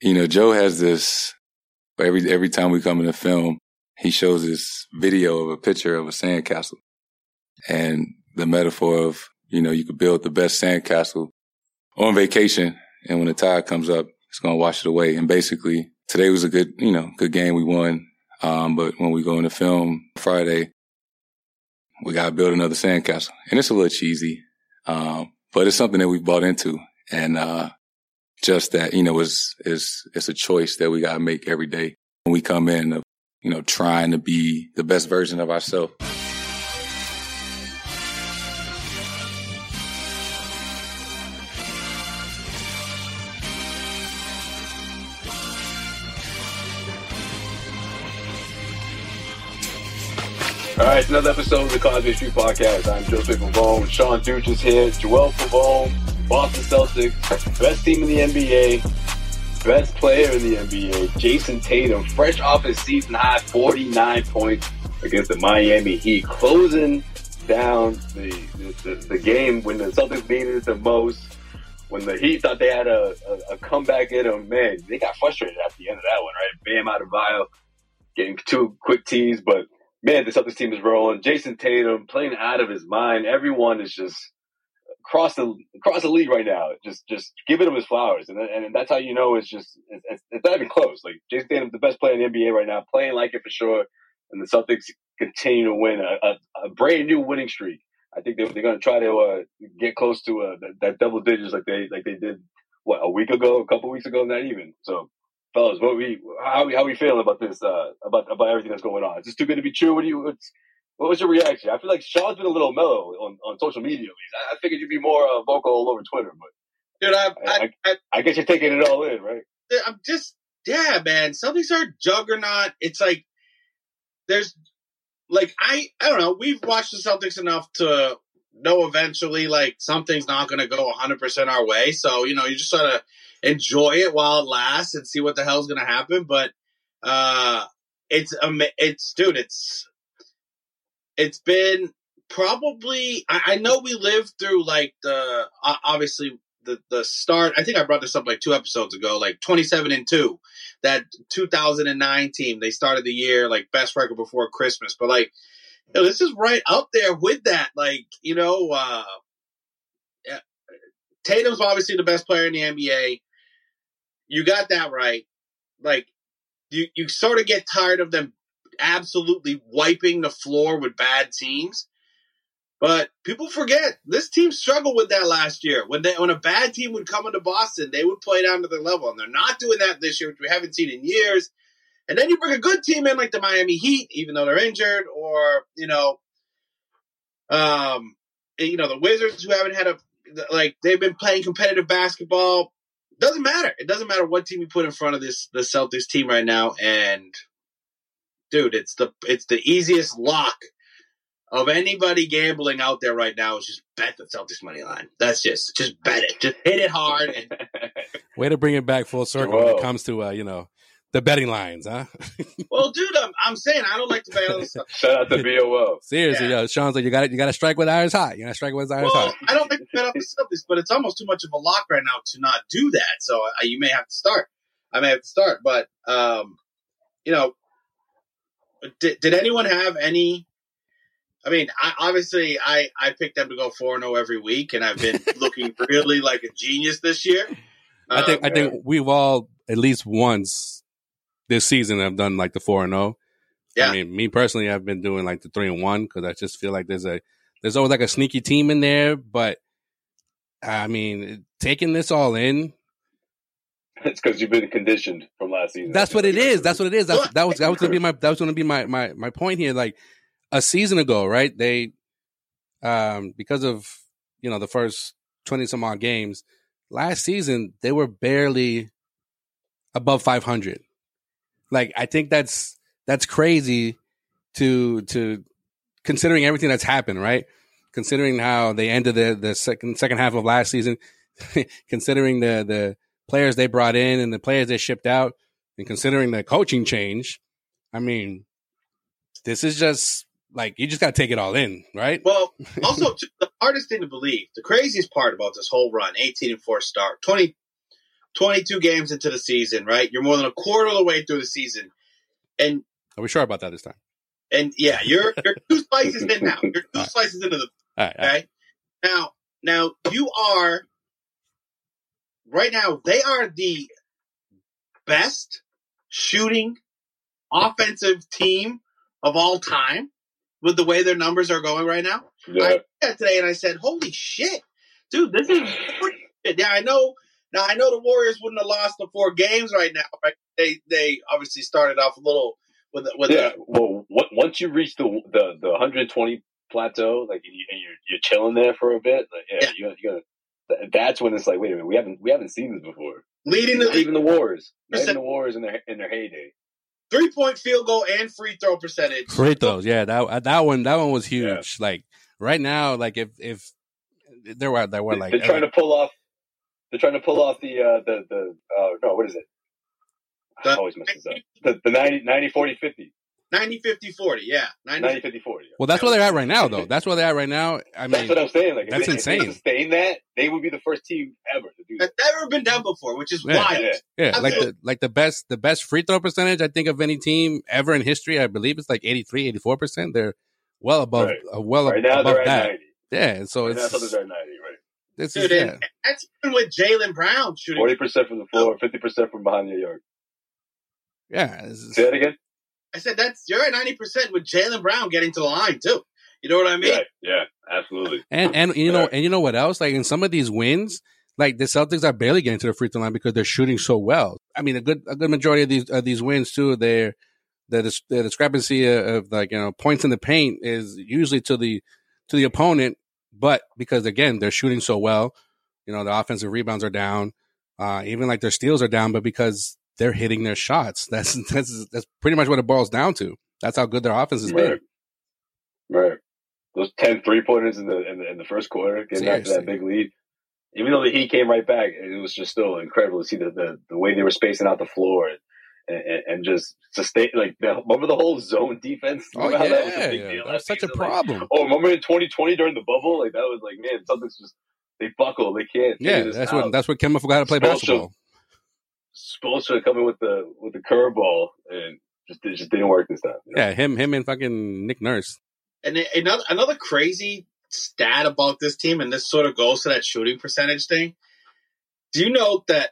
You know, Joe has this every every time we come in the film, he shows this video of a picture of a sandcastle. And the metaphor of, you know, you could build the best sandcastle on vacation and when the tide comes up, it's gonna wash it away. And basically today was a good, you know, good game. We won. Um, but when we go in into film Friday, we gotta build another sandcastle. And it's a little cheesy. Um, but it's something that we've bought into. And uh, just that, you know, is is it's a choice that we gotta make every day when we come in of, you know, trying to be the best version of ourselves. All right, it's another episode of the Causeway Street Podcast. I'm Joseph Pavone. Sean Dutra is here. Joel Pavone, Boston Celtics, best team in the NBA, best player in the NBA, Jayson Tatum, fresh off his season high 49 points against the Miami Heat, closing down the, the, the game when the Celtics needed it the most. When the Heat thought they had a, a, a comeback in them, man, they got frustrated at the end of that one, right? Bam Adebayo getting two quick tees, but man, the Celtics team is rolling. Jayson Tatum playing out of his mind. Everyone is just across the across the league right now, just just giving him his flowers, and and that's how you know it's just it's, it's not even close. Like Jayson Tatum's the best player in the NBA right now, playing like it for sure, and the Celtics continue to win a, a, a brand new winning streak. I think they're, they're going to try to uh, get close to uh, that, that double digits like they like they did what a week ago, a couple weeks ago, not even. So fellas, what we how we how we feeling about this uh about about everything that's going on? Is this too good to be true? What do you what was your reaction? I feel like Sean's been a little mellow on, on social media. At least I, I figured you'd be more uh, vocal all over Twitter, but dude, I I, I, I, I guess you're taking it all in, right? I'm just yeah, man. Celtics are juggernaut. It's like there's like I I don't know. We've watched the Celtics enough to know eventually like something's not going to go 100 percent our way. So you know you just sort of enjoy it while it lasts and see what the hell's going to happen. But uh it's um it's dude, it's it's been probably I, I know we lived through like the uh, obviously the the start. I think I brought this up like two episodes ago, like twenty seven and two, that two thousand and nine team. They started the year like best record before Christmas, but like you know, this is right up there with that. Like you know, uh, Tatum's obviously the best player in the NBA. You got that right. Like you, you sort of get tired of them absolutely wiping the floor with bad teams. But people forget this team struggled with that last year. When they when a bad team would come into Boston, they would play down to their level, and they're not doing that this year, which we haven't seen in years. And then you bring a good team in like the Miami Heat, even though they're injured, or you know, um, you know the Wizards who haven't had a like they've been playing competitive basketball. Doesn't matter. It doesn't matter what team you put in front of this the Celtics team right now, and dude, it's the it's the easiest lock of anybody gambling out there right now is just bet the Celtics money line. That's just just bet it, just hit it hard. And... Way to bring it back full circle Whoa. when it comes to uh, you know the betting lines, huh? well, dude, I'm, I'm saying I don't like to bet on stuff. Shout out to BOO. Seriously, yeah. yo, Sean's like you got you got to strike with irons hot. You got to strike with irons well, hot. I don't like to bet on the Celtics, but it's almost too much of a lock right now to not do that. So uh, you may have to start. I may have to start, but um, you know, did, did anyone have any? I mean, I, obviously, I I picked them to go 4-0 every week, and I've been looking really like a genius this year. I think um, I think we've all at least once this season have done like the four and zero. Oh. Yeah. I mean, me personally, I've been doing like the three and one because I just feel like there's a there's always like a sneaky team in there. But I mean, taking this all in, it's because you've been conditioned from last season. That's what it is. That's what it is. That's, that was that was gonna be my that was gonna be my my my point here. Like a season ago, right? They um because of you know the first twenty some odd games last season, they were barely above five hundred. Like I think that's that's crazy to to considering everything that's happened, right? Considering how they ended the the second second half of last season, considering the the players they brought in and the players they shipped out, and considering the coaching change, I mean, this is just like you just got to take it all in, right? Well, also the hardest thing to believe, the craziest part about this whole run, eighteen and four start, 20, 22 games into the season, right? You're more than a quarter of the way through the season. And are we sure about that this time? And yeah, you're you're two slices in now. You're two slices into the all right, okay. All right. Now, now you are right now. They are the best shooting offensive team of all time with the way their numbers are going right now. Yeah. I that today and I said, "Holy shit, dude! This is yeah." I know. Now I know the Warriors wouldn't have lost the four games right now. Right? They they obviously started off a little with with yeah. well, once you reach the the the 120 plateau, like and, you, are you're chilling there for a bit, like yeah, yeah. you got that's when it's like, wait a minute, we haven't we haven't seen this before. Leading the even the Wars, even the Wars in their in their heyday. Three point field goal and free throw percentage. Free throws, yeah, that that one that one was huge. Yeah. Like right now, like if if there were there were like they're trying to pull off, they're trying to pull off the uh the the uh no what is it? The, I always mess this up. The the 90, 90 40 50. 90 50 40 yeah 90, 90 50 40 well that's where they're at right now though that's where they're at right now i mean that's what i'm saying like that's if insane if they sustain that they would be the first team ever to do that that's never been done before which is yeah. wild yeah, yeah. like the like the best the best free throw percentage i think of any team ever in history i believe it's like 83 84 percent they're well above right. uh, well right above they're that 90. yeah so right it's now they're 90 right this Dude, is, yeah. that's even with Jaylen Brown shooting forty percent from the floor, fifty percent from behind the arc. Yeah, say that again. I said that's you're at ninety percent with Jaylen Brown getting to the line too. You know what I mean? Yeah, yeah absolutely. And and you know and you know what else? Like in some of these wins, like the Celtics are barely getting to the free throw line because they're shooting so well. I mean, a good a good majority of these of these wins too, they're the the discrepancy of like you know points in the paint is usually to the to the opponent, but because again they're shooting so well, you know the offensive rebounds are down, uh, even like their steals are down, but because they're hitting their shots. That's that's that's pretty much what it boils down to. That's how good their offense has right. been. Right. Those 10 three pointers in the, in the in the first quarter, getting Seriously. after that big lead. Even though the Heat came right back, it was just still incredible to see the the, the way they were spacing out the floor and, and, and just sustain like the, remember the whole zone defense. Oh yeah, that was, a big yeah. Deal that was such a problem. Like, oh, remember in 2020 during the bubble, like that was like man, something's just they buckle, they can't. Yeah, that's what that's what Kemba forgot to play basketball. Spoelstra coming with the with the curveball and just it just didn't work this time. You know? Yeah, him him and fucking Nick Nurse. And another another crazy stat about this team, and this sort of goes to that shooting percentage thing. Do you know that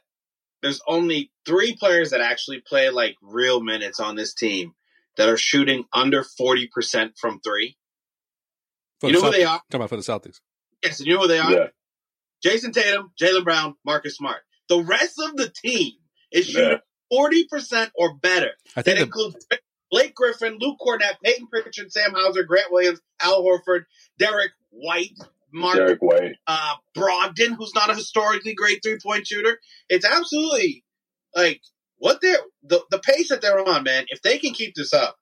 there's only three players that actually play like real minutes on this team that are shooting under forty percent from three? For you know Celtics. who they are? Talking about for the Celtics. Yes, and you know who they are? Yeah. Jayson Tatum, Jaylen Brown, Marcus Smart. The rest of the team is shooting forty percent or better. I think that the, includes Blake Griffin, Luke Kornet, Peyton Pritchard, Sam Hauser, Grant Williams, Al Horford, Derrick White, Mark Derrick White, uh, Brogdon, who's not a historically great three point shooter. It's absolutely like what they're the the pace that they're on, man. If they can keep this up,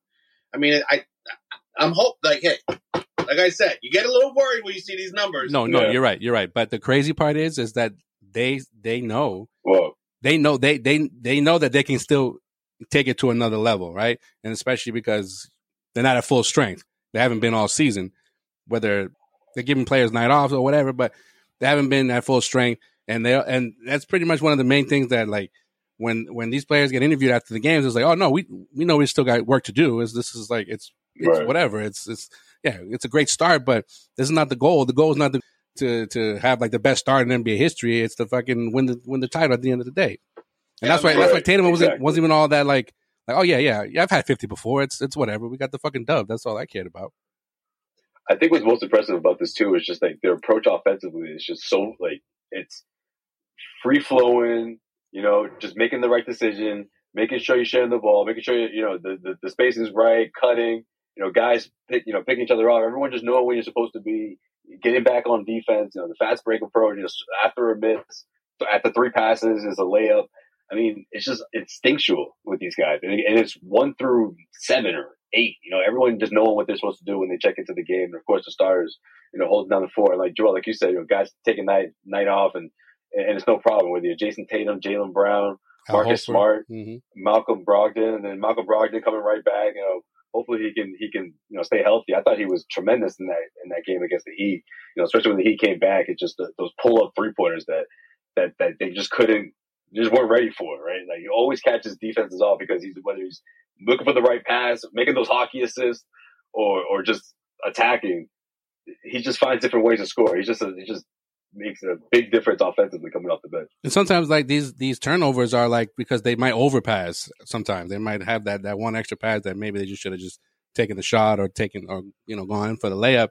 I mean, I I'm hope like hey. Like I said, you get a little worried when you see these numbers. no, no, Yeah. you're right, you're right. But the crazy part is, is that they they know Whoa, they know they they they know that they can still take it to another level, right? And especially because they're not at full strength. They haven't been all season, whether they're giving players night off or whatever, but they haven't been at full strength. And they and that's pretty much one of the main things that like when when these players get interviewed after the games, it's like, oh no, we we know we still got work to do. Is this is like it's it's Right. whatever. It's it's yeah, it's a great start, but this is not the goal. The goal is not to to to have like the best start in NBA history. It's to fucking win the win the title at the end of the day. And that's why Yeah, that's why right. Tatum wasn't Exactly. wasn't even all that like like oh yeah yeah yeah I've had fifty before. It's it's whatever. We got the fucking dub. That's all I cared about. I think what's most impressive about this too is just like their approach offensively is just so like it's free flowing, you know, just making the right decision, making sure you're sharing the ball, making sure you you know the the, the spacing is right, cutting, you know, guys pick, you know picking each other off, everyone just knowing when you're supposed to be, getting back on defense, you know, the fast break approach, you know, after a miss, after three passes is a layup. I mean, it's just instinctual with these guys, and, and it's one through seven or eight. You know, everyone just knowing what they're supposed to do when they check into the game. And of course, the stars, you know, holding down the fort. Like Joel, like you said, you know, guys taking night night off, and and it's no problem with you're Jayson Tatum, Jaylen Brown, Marcus. Smart, hmm Malcolm Brogdon, and then Malcolm Brogdon coming right back. You know, hopefully he can he can you know stay healthy. I thought he was tremendous in that in that game against the Heat. You know, especially when the Heat came back, it just those pull up three pointers that that that they just couldn't just weren't ready for right? Like he always catches defenses off because he's whether he's looking for the right pass, making those hockey assists, or or just attacking. He just finds different ways to score. He just he just makes a big difference offensively coming off the bench. And sometimes like these these turnovers are like because they might overpass. Sometimes they might have that that one extra pass that maybe they just should have just taken the shot or taken or you know gone for the layup.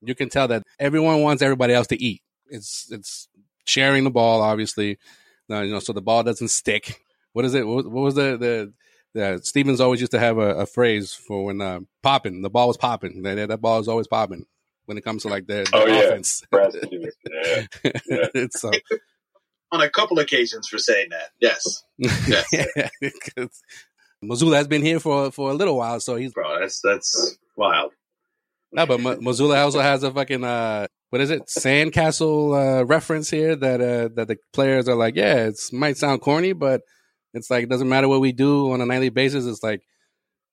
You can tell that everyone wants everybody else to eat. It's it's sharing the ball, obviously. You know, so the ball doesn't stick. What is it? What, what was the the the Stevens always used to have a, a phrase for when uh, popping. The ball was popping. That, that ball is always popping when it comes to like the, the oh, yeah. offense. yeah. yeah. so, On a couple occasions for saying that, yes, yes. yeah, Mazzulla has been here for for a little while, so he's bro. That's that's wild. No, but M- Mazzulla also has a fucking uh, what is it, sandcastle uh, reference here that uh, that the players are like, yeah, it might sound corny, but it's like it doesn't matter what we do on a nightly basis. It's like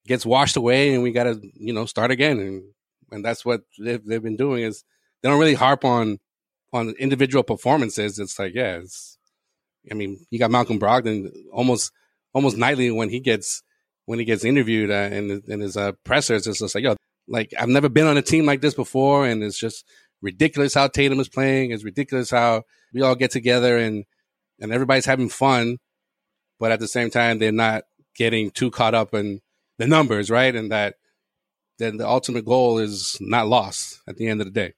gets washed away, and we got to you know start again, and and that's what they've, they've been doing is they don't really harp on on individual performances. It's like yeah, it's I mean you got Malcolm Brogdon almost almost nightly when he gets when he gets interviewed uh, in in his uh, pressers. Just like yo, like I've never been on a team like this before, and it's just ridiculous how Tatum is playing. It's ridiculous how we all get together and and everybody's having fun, but at the same time they're not getting too caught up in the numbers, right? And that then the ultimate goal is not lost at the end of the day.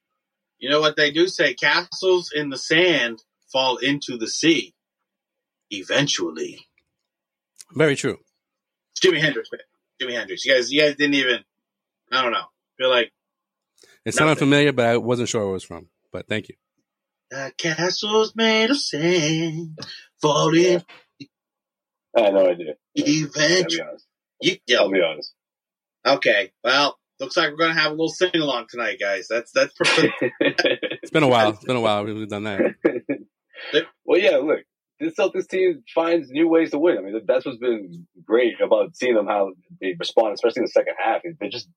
You know what they do say? Castles in the sand fall into the sea eventually. Very true. Jimi Hendrix, man. Jimi Hendrix. You guys, you guys didn't even. I don't know. feel like it sounded familiar, but I wasn't sure where it was from. But thank you. The castles made of sand falling. I had no idea. Eventually. I'll be honest. You, yeah. I'll be honest. Okay. Well, looks like we're gonna have a little sing along tonight, guys. That's that's perfect. it's been a while. It's been a while we've done that. well, yeah. Look, this Celtics team finds new ways to win. I mean, that's what's been great about seeing them how they respond, especially in the second half. They just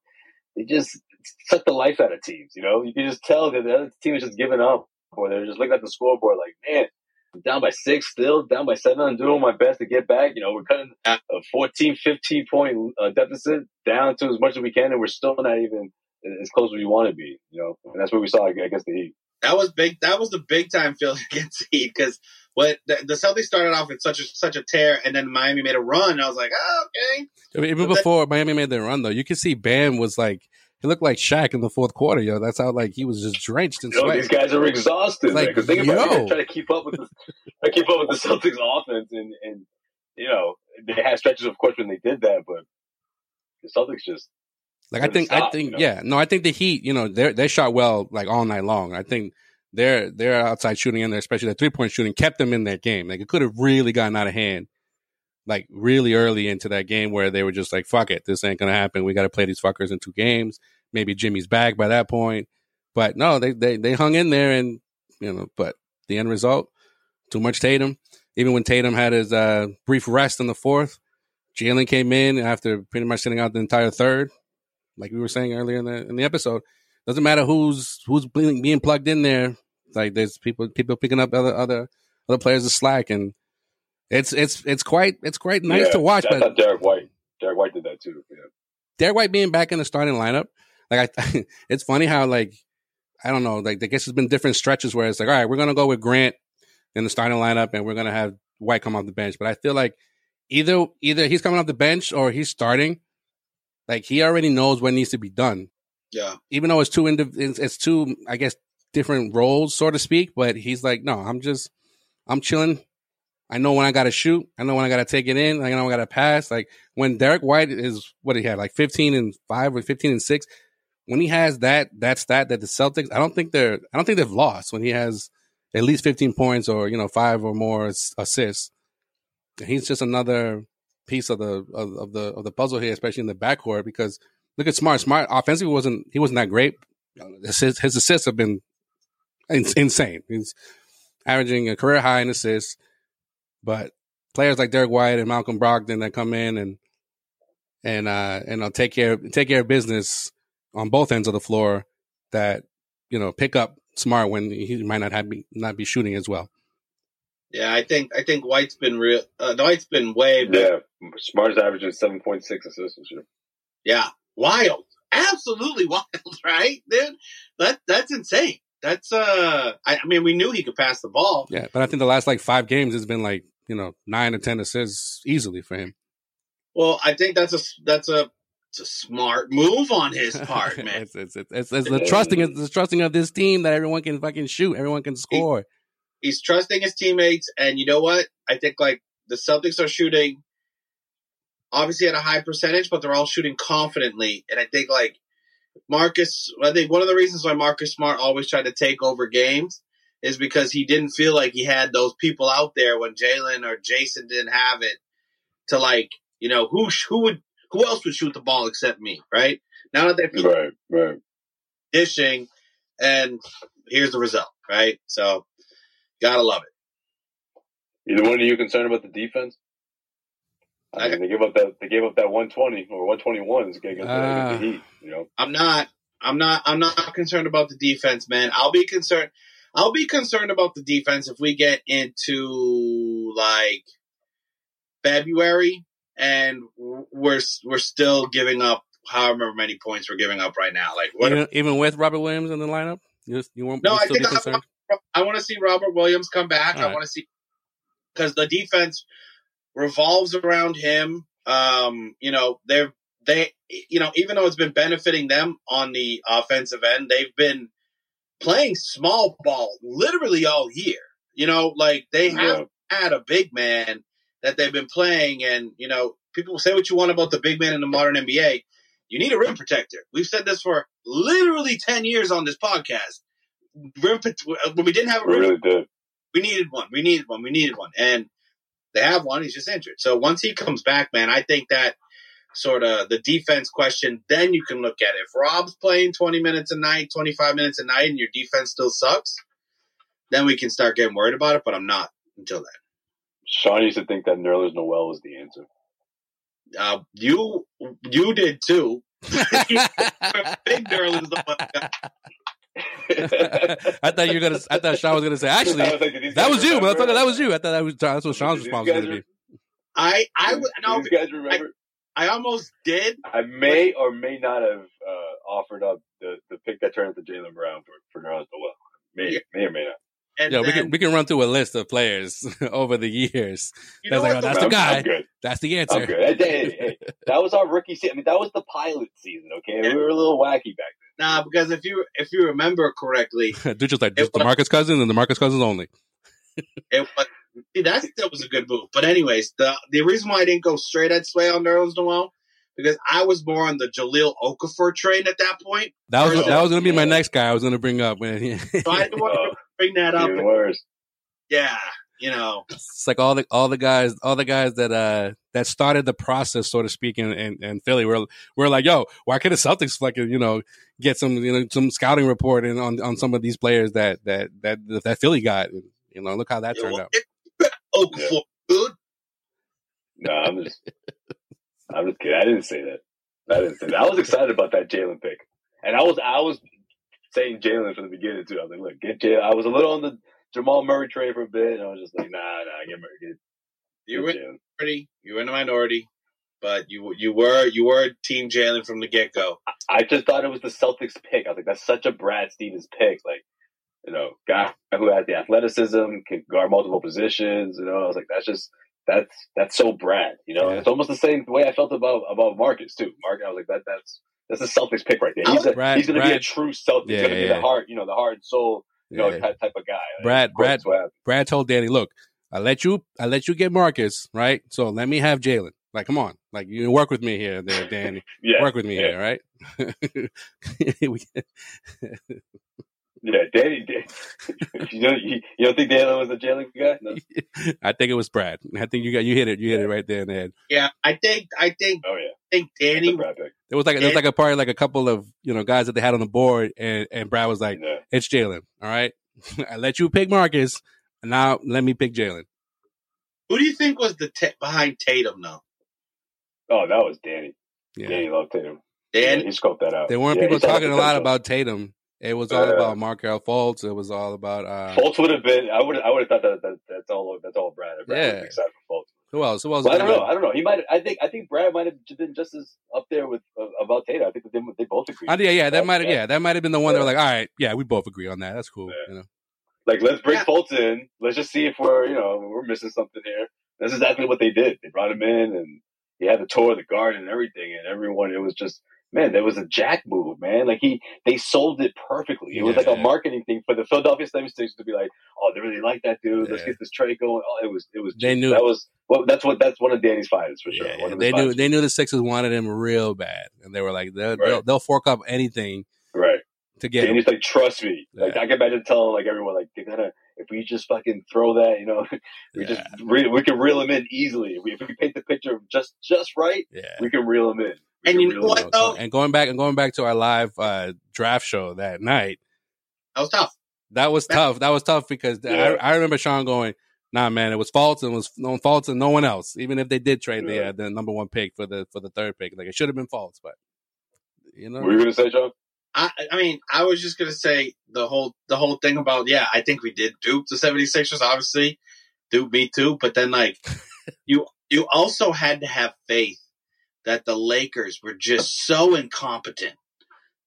they just suck the life out of teams. You know, you can just tell that the other team is just giving up, or they're just looking at the scoreboard like, man, I'm down by six, still down by seven. I'm doing my best to get back. You know, we're cutting a 14, 15 point uh, deficit down to as much as we can, and we're still not even as close as we want to be. You know, and that's what we saw against the Heat. That was big. That was the big time feeling against the Heat because what the, the, Celtics started off in such a such a tear, and then Miami made a run. I was like, oh, okay. I mean, even but before that, Miami made their run, though, you could see Bam was like he looked like Shaq in the fourth quarter, yo. That's how like he was just drenched in sweat. these guys are exhausted. Like, because think about it, trying to keep up with the keep up with the Celtics offense, and and you know they had stretches, of course, when they did that, but the Celtics just like I think stop, I think you know? yeah no I think the Heat you know they they shot well like all night long. I think their their outside shooting in there, especially the three point shooting, kept them in that game. Like it could have really gotten out of hand, like really early into that game where they were just like, "Fuck it, this ain't gonna happen. We got to play these fuckers in two games." Maybe Jimmy's back by that point, but no, they they they hung in there, and you know, but the end result, too much Tatum. Even when Tatum had his uh, brief rest in the fourth, Jaylen came in after pretty much sitting out the entire third, like we were saying earlier in the in the episode. Doesn't matter who's who's being plugged in there. Like there's people people picking up other other other players of slack, and it's it's it's quite it's quite nice yeah, to watch. but Derrick White, Derrick White did that too. Yeah. Derrick White being back in the starting lineup, like I, it's funny how like I don't know, like I guess there's been different stretches where it's like, all right, we're gonna go with Grant in the starting lineup, and we're gonna have White come off the bench. But I feel like either either he's coming off the bench or he's starting. Like he already knows what needs to be done. Yeah. Even though it's two indiv- it's, it's two, I guess, different roles, so to speak. But he's like, no, I'm just, I'm chilling. I know when I got to shoot. I know when I got to take it in. I know I got to pass. Like when Derrick White is what he had, like 15 and five or 15 and six. When he has that that stat that the Celtics, I don't think they're, I don't think they've lost when he has at least 15 points or you know five or more assists. He's just another piece of the of, of the of the puzzle here, especially in the backcourt. Because look at Smart. Smart offensively wasn't he wasn't that great. His, his assists have been insane. He's averaging a career high in assists, but players like Derrick White and Malcolm Brogdon that come in and and uh and I'll take care take care of business on both ends of the floor that you know pick up smart when he might not have be, not be shooting as well. Yeah, I think I think White's been real. Uh, White's been way better. Yeah, Smart's averaging seven point six assists this year. Yeah, wild, absolutely wild, right, dude? That that's insane. That's uh, I, I mean, we knew he could pass the ball. Yeah, but I think the last like five games has been like you know nine or ten assists easily for him. Well, I think that's a that's a it's a smart move on his part, man. it's, it's, it's, it's, the trusting it's the trusting of this team that everyone can fucking shoot, everyone can score. He, he's trusting his teammates, and you know what? I think like the Celtics are shooting obviously at a high percentage, but they're all shooting confidently, and I think like Marcus, I think one of the reasons why Marcus Smart always tried to take over games is because he didn't feel like he had those people out there when Jaylen or Jayson didn't have it to like, you know, who who would who else would shoot the ball except me, right? Now that they're right, right. dishing, and here's the result, right? So, gotta love it. Either one of you concerned about the defense? I mean, they gave up that they gave up that 120 or 121 against, against uh, the Heat. You know, I'm not, I'm not, I'm not concerned about the defense, man. I'll be concerned. I'll be concerned about the defense if we get into like February and we're we're still giving up however many points we're giving up right now. Like what even, if, even with Robert Williams in the lineup, you, you won't. No, I think I, I, want to see Robert Williams come back. All I right. want to see because the defense revolves around him. Um, you know, they're they you know even though it's been benefiting them on the offensive end, they've been playing small ball literally all year. You know, like they have had a big man that they've been playing. And, you know, people say what you want about the big man in the modern NBA. You need a rim protector. We've said this for literally 10 years on this podcast. Rim, when we didn't have a rim, we, really did. we needed one. We needed one. We needed one. And they have one. He's just injured. So once he comes back, man, I think that sort of the defense question, then you can look at it. If Rob's playing 20 minutes a night, 25 minutes a night, and your defense still sucks, then we can start getting worried about it, but I'm not until then. Sean used to think that Nerlens Noel was the answer. Uh, you you did too. Big Nerlens Noel. I thought you were gonna. I thought Sean was gonna say. Actually, like, that was you, motherfucker. That was you. I thought that was that's what Sean's response was gonna be. I I would no. You guys remember? I, I, almost did. I may or may not have uh, offered up the, the pick that turned into Jaylen Brown for for Nerlens Noel. May yeah. may or may not. And yeah, then, we can we can run through a list of players over the years. That's like, oh, that's the guy. That's the answer. Hey, hey, that was our rookie season. I mean, that was the pilot season. Okay, yeah. we were a little wacky back then. Nah, because if you if you remember correctly, dude, just like just the Marcus Cousins and the Marcus Cousins only. it was, see, that that was a good move. But anyways, the the reason why I didn't go straight at Sway on Nerlens Noel because I was more on the Jahlil Okafor train at that point. That was that was going to be my next guy I was going to bring up. Man. so I didn't want to oh, bring that up. worse. Yeah, you know, it's like all the all the guys, all the guys that uh that started the process, so to speak, in in, in Philly. We're we're like, yo, why couldn't the Celtics like you know get some you know some scouting report in on on some of these players that that that that Philly got? You know, look how that yeah, turned well, out. Okafor, good. No, I'm just, I'm just kidding. I didn't say that. I didn't say that. I was excited about that Jaylen pick, and I was I was saying Jaylen from the beginning too. I was like, look, get Jaylen. I was a little on the Jamal Murray trade for a bit, and I was just like, nah, nah, get Murray. Get, you were minority. You were in the minority, but you you were you were Team Jaylen from the get go. I just thought it was the Celtics pick. I was like, that's such a Brad Stevens pick. Like, you know, guy who has the athleticism, can guard multiple positions. You know, I was like, that's just that's that's so Brad. You know, yeah. it's almost the same way I felt about about Marcus too. Mark, I was like, that that's that's a Celtics pick right there. He's, a, Brad, he's going to be a true Celtic. Yeah, he's going to yeah. be the heart, you know, the heart and soul, you know, type, type of guy. Brad, Brad, Brad told Danny, look, I let you, I let you get Marcus, right? So let me have Jaylen. Like, come on, like you work with me here, there, Danny. yeah, work with me here, right? Yeah, Danny. you, don't, you, you, don't think Danny was a Jaylen guy? No. I think it was Brad. I think you got you hit it. You hit it right there in the head. Yeah, I think. I think. Oh yeah. I think Danny. There was like there was like a party, like a couple of you know guys that they had on the board, and and Brad was like, yeah. "It's Jaylen, All right, I let you pick Marcus, and now let me pick Jaylen." Who do you think was the t- behind Tatum? though? Oh, that was Danny. Yeah. Danny loved Tatum. Danny, yeah, he scoped that out. There weren't yeah, people talking a lot about Tatum It was all uh, about Markelle Fultz. It was all about uh, Fultz would have been. I would. I would have thought that, that, that's all. That's all Brad. Brad yeah. Excited for Fultz. Who else? Who else? Well, I don't know. I don't know. He might. I think. I think Brad might have been just as up there with uh, about Tatum. I think they, they both agree. Uh, yeah, yeah. That might. Yeah, that might have been the one. Yeah. They were like, all right, yeah, we both agree on that. That's cool. Yeah. You know, like let's bring yeah. Fultz in. Let's just see if we're you know we're missing something here. That's exactly what they did. They brought him in, and he had the tour of the garden and everything, and everyone. It was just man, there was a jack move, man. Like he, they sold it perfectly. It was like a marketing thing for the Philadelphia 76ers to be like, oh, they really like that dude. Let's get this trade going. Oh, it was, it was. They knew that was. Well, that's what that's one of Danny's finds for sure. Yeah, they knew they knew the Sixers wanted him real bad, and they were like, they'll, right. they'll, they'll, fork up anything, right, to get. Danny's him. like, trust me. Like I can imagine telling like everyone like they gotta if we just fucking throw that, you know, we yeah. just re- we can reel him in easily. If we, if we paint the picture just just right, yeah. we can reel him in and you know what though? And going back and going back to our live uh, draft show that night, that was tough. That was tough. That was tough because yeah. I, I, remember Sean going, "Nah, man, it was Fultz and was no Fultz and no one else. Even if they did trade yeah. the uh, the number one pick for the for the third pick, like it should have been Fultz." But you know, what were you gonna say, John? I, I mean, I was just gonna say the whole the whole thing about yeah, I think we did dupe the 76ers, obviously. Dupe me too, but then like you you also had to have faith that the Lakers were just so incompetent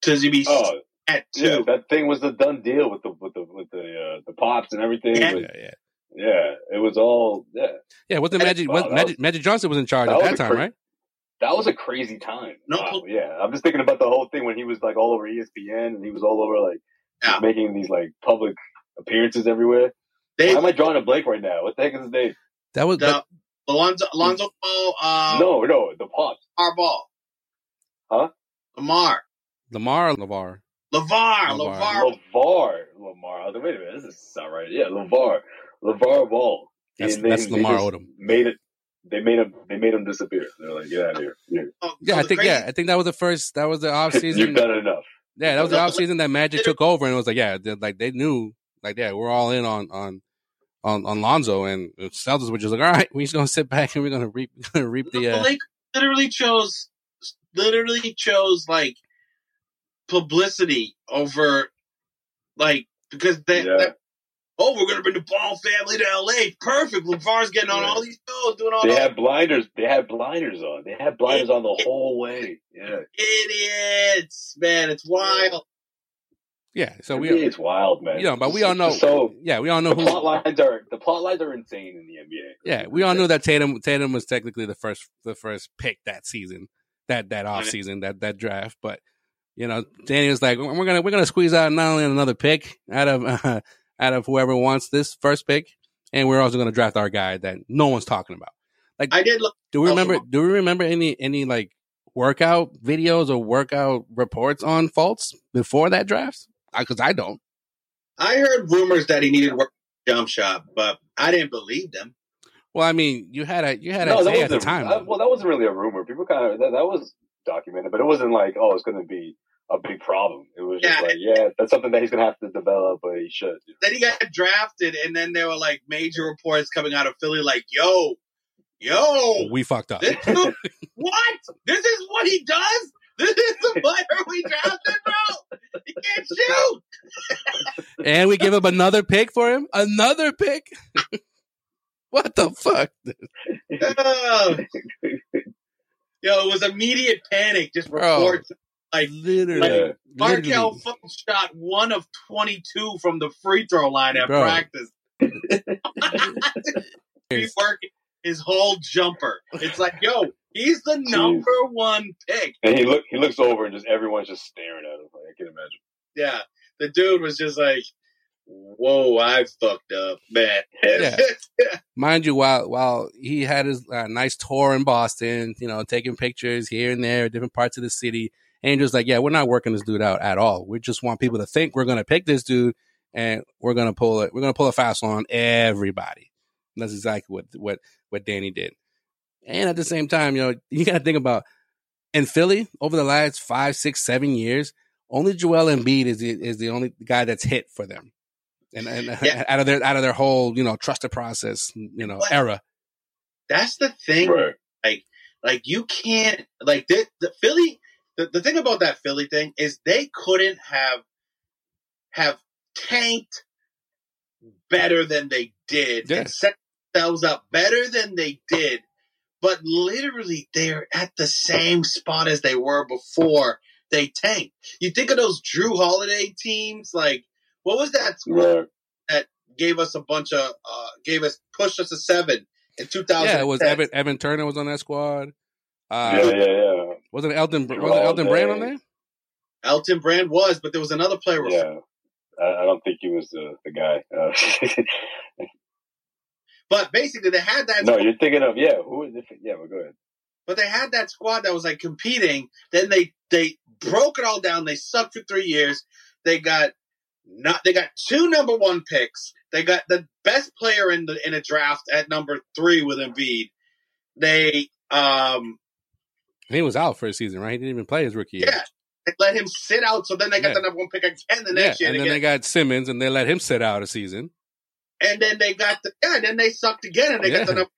to be oh, at two. Yeah, that thing was the done deal with the with the with the uh, the pops and everything. Yeah, yeah, yeah. Yeah, it was all yeah. Yeah, what the Magic? What, Magic, was, Magic Johnson was in charge at that time, cra- right? That was a crazy time. No, wow, yeah. I'm just thinking about the whole thing when he was like all over ESPN and he was all over like yeah. making these like public appearances everywhere. They, Why am I drawing a blank right now? What the heck is his name? That was the, Alonzo, Alonzo Ball. Uh, no, no, the Pops. Lamar Ball. Huh? Lamar. Lamar LaVar. LaVar. LaVar. LaVar. Lamar. Wait a minute. This is not right. Yeah, LaVar. LaVar Ball. That's, and that's Lamar Odom. Made it. They made him. They made him disappear. They're like, get out of here. Yeah, oh, yeah I think. Crazy. Yeah, I think that was the first. That was the off season. You've done enough. Yeah, that was the off season that Magic took over, and it was like, yeah, like they knew, like, yeah, we're all in on on on, on Lonzo, and Celtics were just like, all right, we're just gonna sit back and we're gonna reap, gonna reap the. Uh... Lake literally chose, literally chose like publicity over, like because they, yeah. they oh, we're gonna bring the Ball family to LA. Perfect. LaVar's getting on yeah. all these shows, doing all. They had blinders. They had blinders on. They had blinders on the whole way. Yeah. Idiots, man. It's wild. Yeah, so we it's wild, man. You know, but we all know. So yeah, we all know the plot lines are the plot lines are insane in the NBA. Yeah, we all knew that Tatum Tatum was technically the first the first pick that season, that that off season, that that draft. But you know, Danny was like, we're gonna we're gonna squeeze out not only another pick out of uh, out of whoever wants this first pick, and we're also gonna draft our guy that no one's talking about. Like I did. Look, do we remember? Do we remember any any like workout videos or workout reports on Fultz before that draft? Because I don't. I heard rumors that he needed work jump shot, but I didn't believe them. Well, I mean, you had a you had a no, say at the time. Uh, well, that wasn't really a rumor. People kind of that, that was documented, but it wasn't like, oh, it's going to be a big problem. It was just yeah. like, yeah, that's something that he's going to have to develop, but he should. Then he got drafted, and then there were like major reports coming out of Philly, like, yo, yo, we fucked up. This, what? This is what he does? This is the player we drafted, bro. He can't shoot. and we give him another pick for him. Another pick. what the fuck? Oh. Yo, it was immediate panic. Just reports like literally. Like, Markelle shot one of twenty-two from the free throw line at bro. practice. He's working his whole jumper. It's like, yo, he's the number Jeez. one pick. And he look he looks over and just everyone's just staring at him. Like, I can imagine. Yeah. The dude was just like, Whoa, I fucked up, man. Yeah. Mind you, while while he had his uh, nice tour in Boston, you know, taking pictures here and there, different parts of the city, Andrew's like, yeah, we're not working this dude out at all. We just want people to think we're going to pick this dude, and we're going to pull it. We're going to pull a fast one on everybody. And that's exactly what what what Danny did. And at the same time, you know, you got to think about in Philly over the last five, six, seven years, only Joel Embiid is the, is the only guy that's hit for them, and, and yeah. out of their out of their whole you know trusted process you know but era. That's the thing, right. like like you can't like the, the Philly. The, the thing about that Philly thing is they couldn't have have tanked better than they did Yeah. and set themselves up better than they did, but literally they're at the same spot as they were before they tanked. You think of those Jrue Holiday teams, like what was that squad that gave us a bunch of uh gave us pushed us a seven in 2000. Yeah, it was Evan Evan Turner was on that squad. Uh, yeah, yeah, yeah. Wasn't Elton wasn't Elton Brand on there? Elton Brand was, but there was another player. Yeah. I, I don't think he was the, the guy. Uh, But basically, they had that. no, squad, you're thinking of, yeah, who is it? Yeah, well, go ahead. but they had that squad that was like competing. Then they they broke it all down. They sucked for three years. They got not. They got two number one picks. They got the best player in the in a draft at number three with Embiid. They um He was out for a season, right? He didn't even play his rookie year. yeah. They let him sit out, so then they got Yeah. the number one pick again the Yeah, next year. and then get- they got Simmons, and they let him sit out a season. And then they got the yeah, and then they sucked again, and they got the number.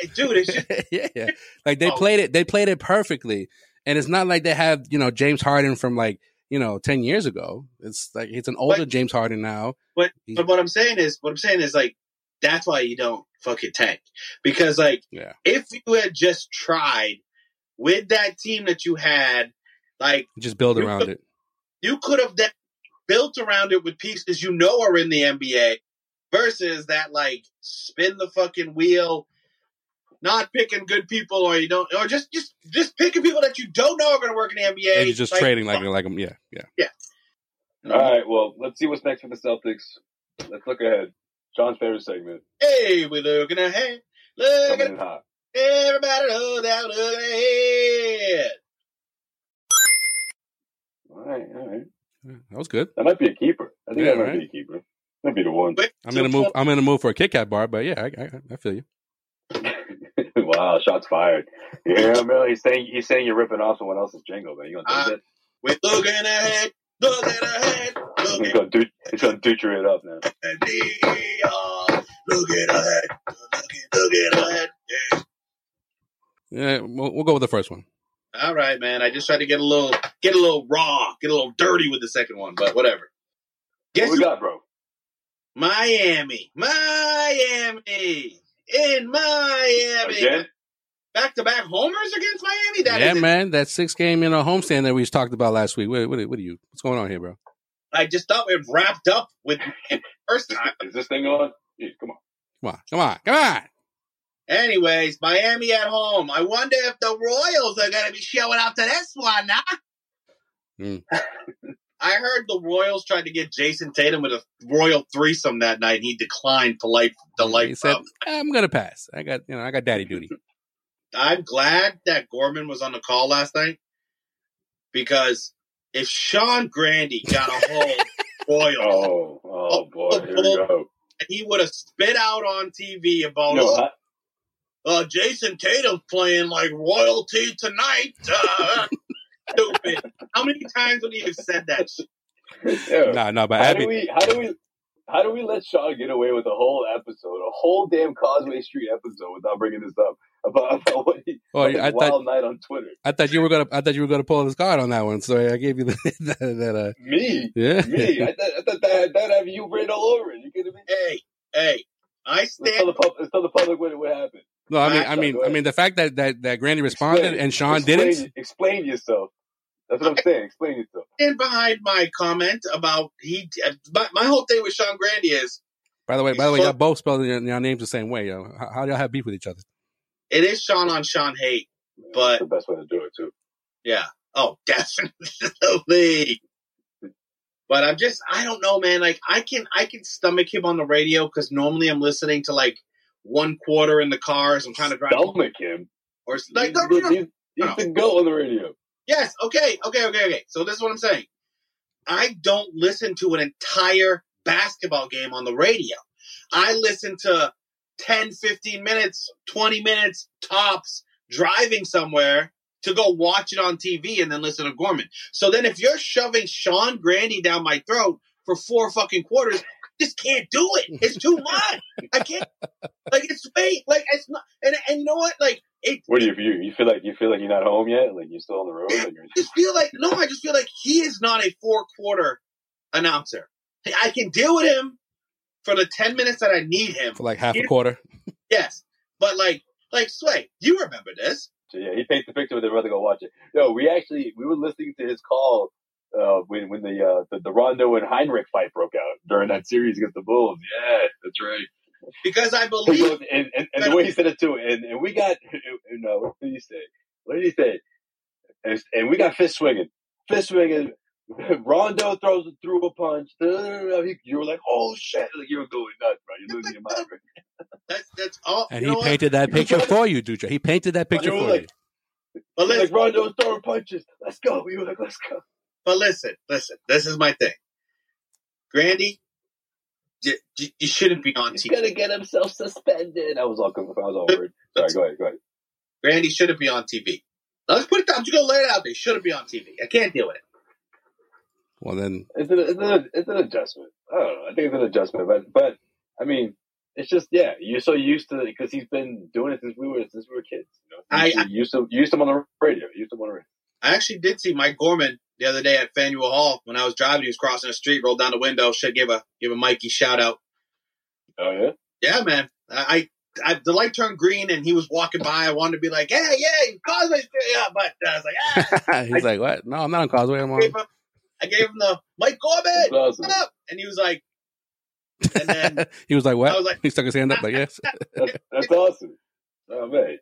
Hey, Dude, it's just yeah, yeah. Like they Oh. played it, they played it perfectly, and it's not like they have you know James Harden from like you know ten years ago. It's like it's an older James Harden now. But He- but what I'm saying is what I'm saying is like that's why you don't fucking tank because like Yeah. if you had just tried with that team that you had, like Just build around it. you could have built around it with pieces you know are in the NBA versus that like spin the fucking wheel. Not picking good people, or you don't, or just just just picking people that you don't know are going to work in the NBA. And you're just Like, trading like like yeah, yeah. yeah. All right, well, let's see what's next for the Celtics. Let's look ahead. John's favorite segment, Hey, we're looking ahead. Look coming at in hot. everybody, look down, look ahead. All right, all right. That was good. That might be a keeper. I think Yeah, that might right. be a keeper. Might be the one. I'm gonna move. I'm gonna move for a Kit Kat bar, but yeah, I, I, I feel you. wow, shots fired. Yeah, hear him, Bill? He's saying he's saying you're ripping off someone else's jingle, man. You gonna Uh, do that? We're looking ahead, looking ahead, He's gonna do he's gonna duture it up now. ahead, looking ahead, looking, looking ahead. Yeah. Yeah, we'll, we'll go with the first one. All right, man. I just tried to get a little, get a little raw, get a little dirty with the second one, but whatever. Guess What we who? got, bro? Miami, Miami, in Miami. Again? Back to back homers against Miami. That yeah, is man, that six game you know homestand that we just talked about last week. What, what, what are you? What's going on here, bro? I just thought it wrapped up with the first time. Is this thing on? Yeah, come on. Come on, come on, come on. Anyways, Miami at home. I wonder if the Royals are going to be showing up to this one, huh? Hmm. I heard the Royals tried to get Jayson Tatum with a Royal threesome that night. and He declined polite, He delight. said, "I'm gonna pass. I got you know I got daddy duty." I'm glad that Gorman was on the call last night because if Sean Grandy got a hold Royals, Oh, oh boy, here we go. he would have spit out on TV about No, oh, I, uh, Jayson Tatum's playing like royalty tonight. Uh, stupid. How many times would he have said that? shit? yeah. No, no, but How Abby, do we? How do we? How do we let Sean get away with a whole episode, a whole damn Causeway Street episode, without bringing this up about, about what he, Oh, his I wild thought night on Twitter? I thought you were gonna I thought you were gonna pull his card on that one, so I gave you the, that. that uh, Me, yeah, me. I, th- I thought that that have you written all over it. You kidding me? Hey, hey, I Let's tell stand. the pub- let's tell the public what, what happened. no, I mean, Max, I mean, I mean, the fact that that that Grandy responded Explain. and Sean explain, didn't. Explain yourself. That's what I'm saying. Explain yourself. stand behind my comment about he. My, my whole thing with Sean Grandy is By the way, by the way, y'all both spelled your, your names the same way. Yo. How, how y'all have beef with each other? it is Sean on Sean hate, but That's the best way to do it too. Yeah. Oh, definitely. But I'm just, I don't know, man. Like, I can, I can stomach him on the radio because normally I'm listening to like one quarter in the car as I'm trying to drive, Stomach him. or like, no, no, no. He's, he's the goat on the radio. Yes. Okay. Okay. Okay. Okay. So this is what I'm saying. I don't listen to an entire basketball game on the radio. I listen to 10, 15 minutes, 20 minutes tops driving somewhere to go watch it on TV and then listen to Gorman. So then if you're shoving Sean Grandy down my throat for four fucking quarters, just can't do it. It's too much. I can't. Like it's way like it's not. And and you know what? Like it. What do you feel? You feel like you feel like you're not home yet? Like you're still on the road? Like you're just feel like no, I just feel like he is not a four quarter announcer. I can deal with him for the ten minutes that I need him for like half a quarter. Yes, but like, like Sway, you remember this? So, yeah, he paints the picture with his brother go watch it. No, we actually we were listening to his call uh, when when the, uh, the the Rondo and Hinrich fight broke out during that series against the Bulls. Yeah, that's right. Because I believe, and, and, and the way he said it too, and, and we got, you know, what did he say? What did he say? And, and we got fist swinging, fist swinging. Rondo throws it through a punch. You were like, "Oh shit!" Like you were going nuts, bro. You're losing your mind. Right? That's that's all. And he painted that picture for you, Dutra. He painted that picture for like, you. But listen, like Rondo's throwing punches. Let's go. We were like, "Let's go." But listen, listen. This is my thing, Grandy. You, you shouldn't be on TV. He's gonna get himself suspended. I was all I was all worried. Sorry, go ahead, go ahead. Grandy shouldn't be on TV. Let's put it down. I'm just gonna lay it out there. Shouldn't be on TV. I can't deal with it. Well, then it's an, it's an, it's an adjustment. I don't know. I think it's an adjustment, but but I mean, it's just yeah. You're so used to it because he's been doing it since we were since we were kids. You know, I, I used to used him on the radio. Used him on the radio. I actually did see Mike Gorman the other day at Faneuil Hall when I was driving. He was crossing the street, rolled down the window. Should give a give a Mikey shout out. Oh yeah, yeah, man. I, I the light turned green and he was walking by. I wanted to be like, hey, yeah, Causeway, yeah, but I was like, ah. he's I, like, what? No, I'm not on Causeway. I'm on. I gave him the Mike Gorman, awesome. what up? And he was like, and then he was like, what? I was like, he stuck his hand up, like, yes. that's, that's awesome. Oh man,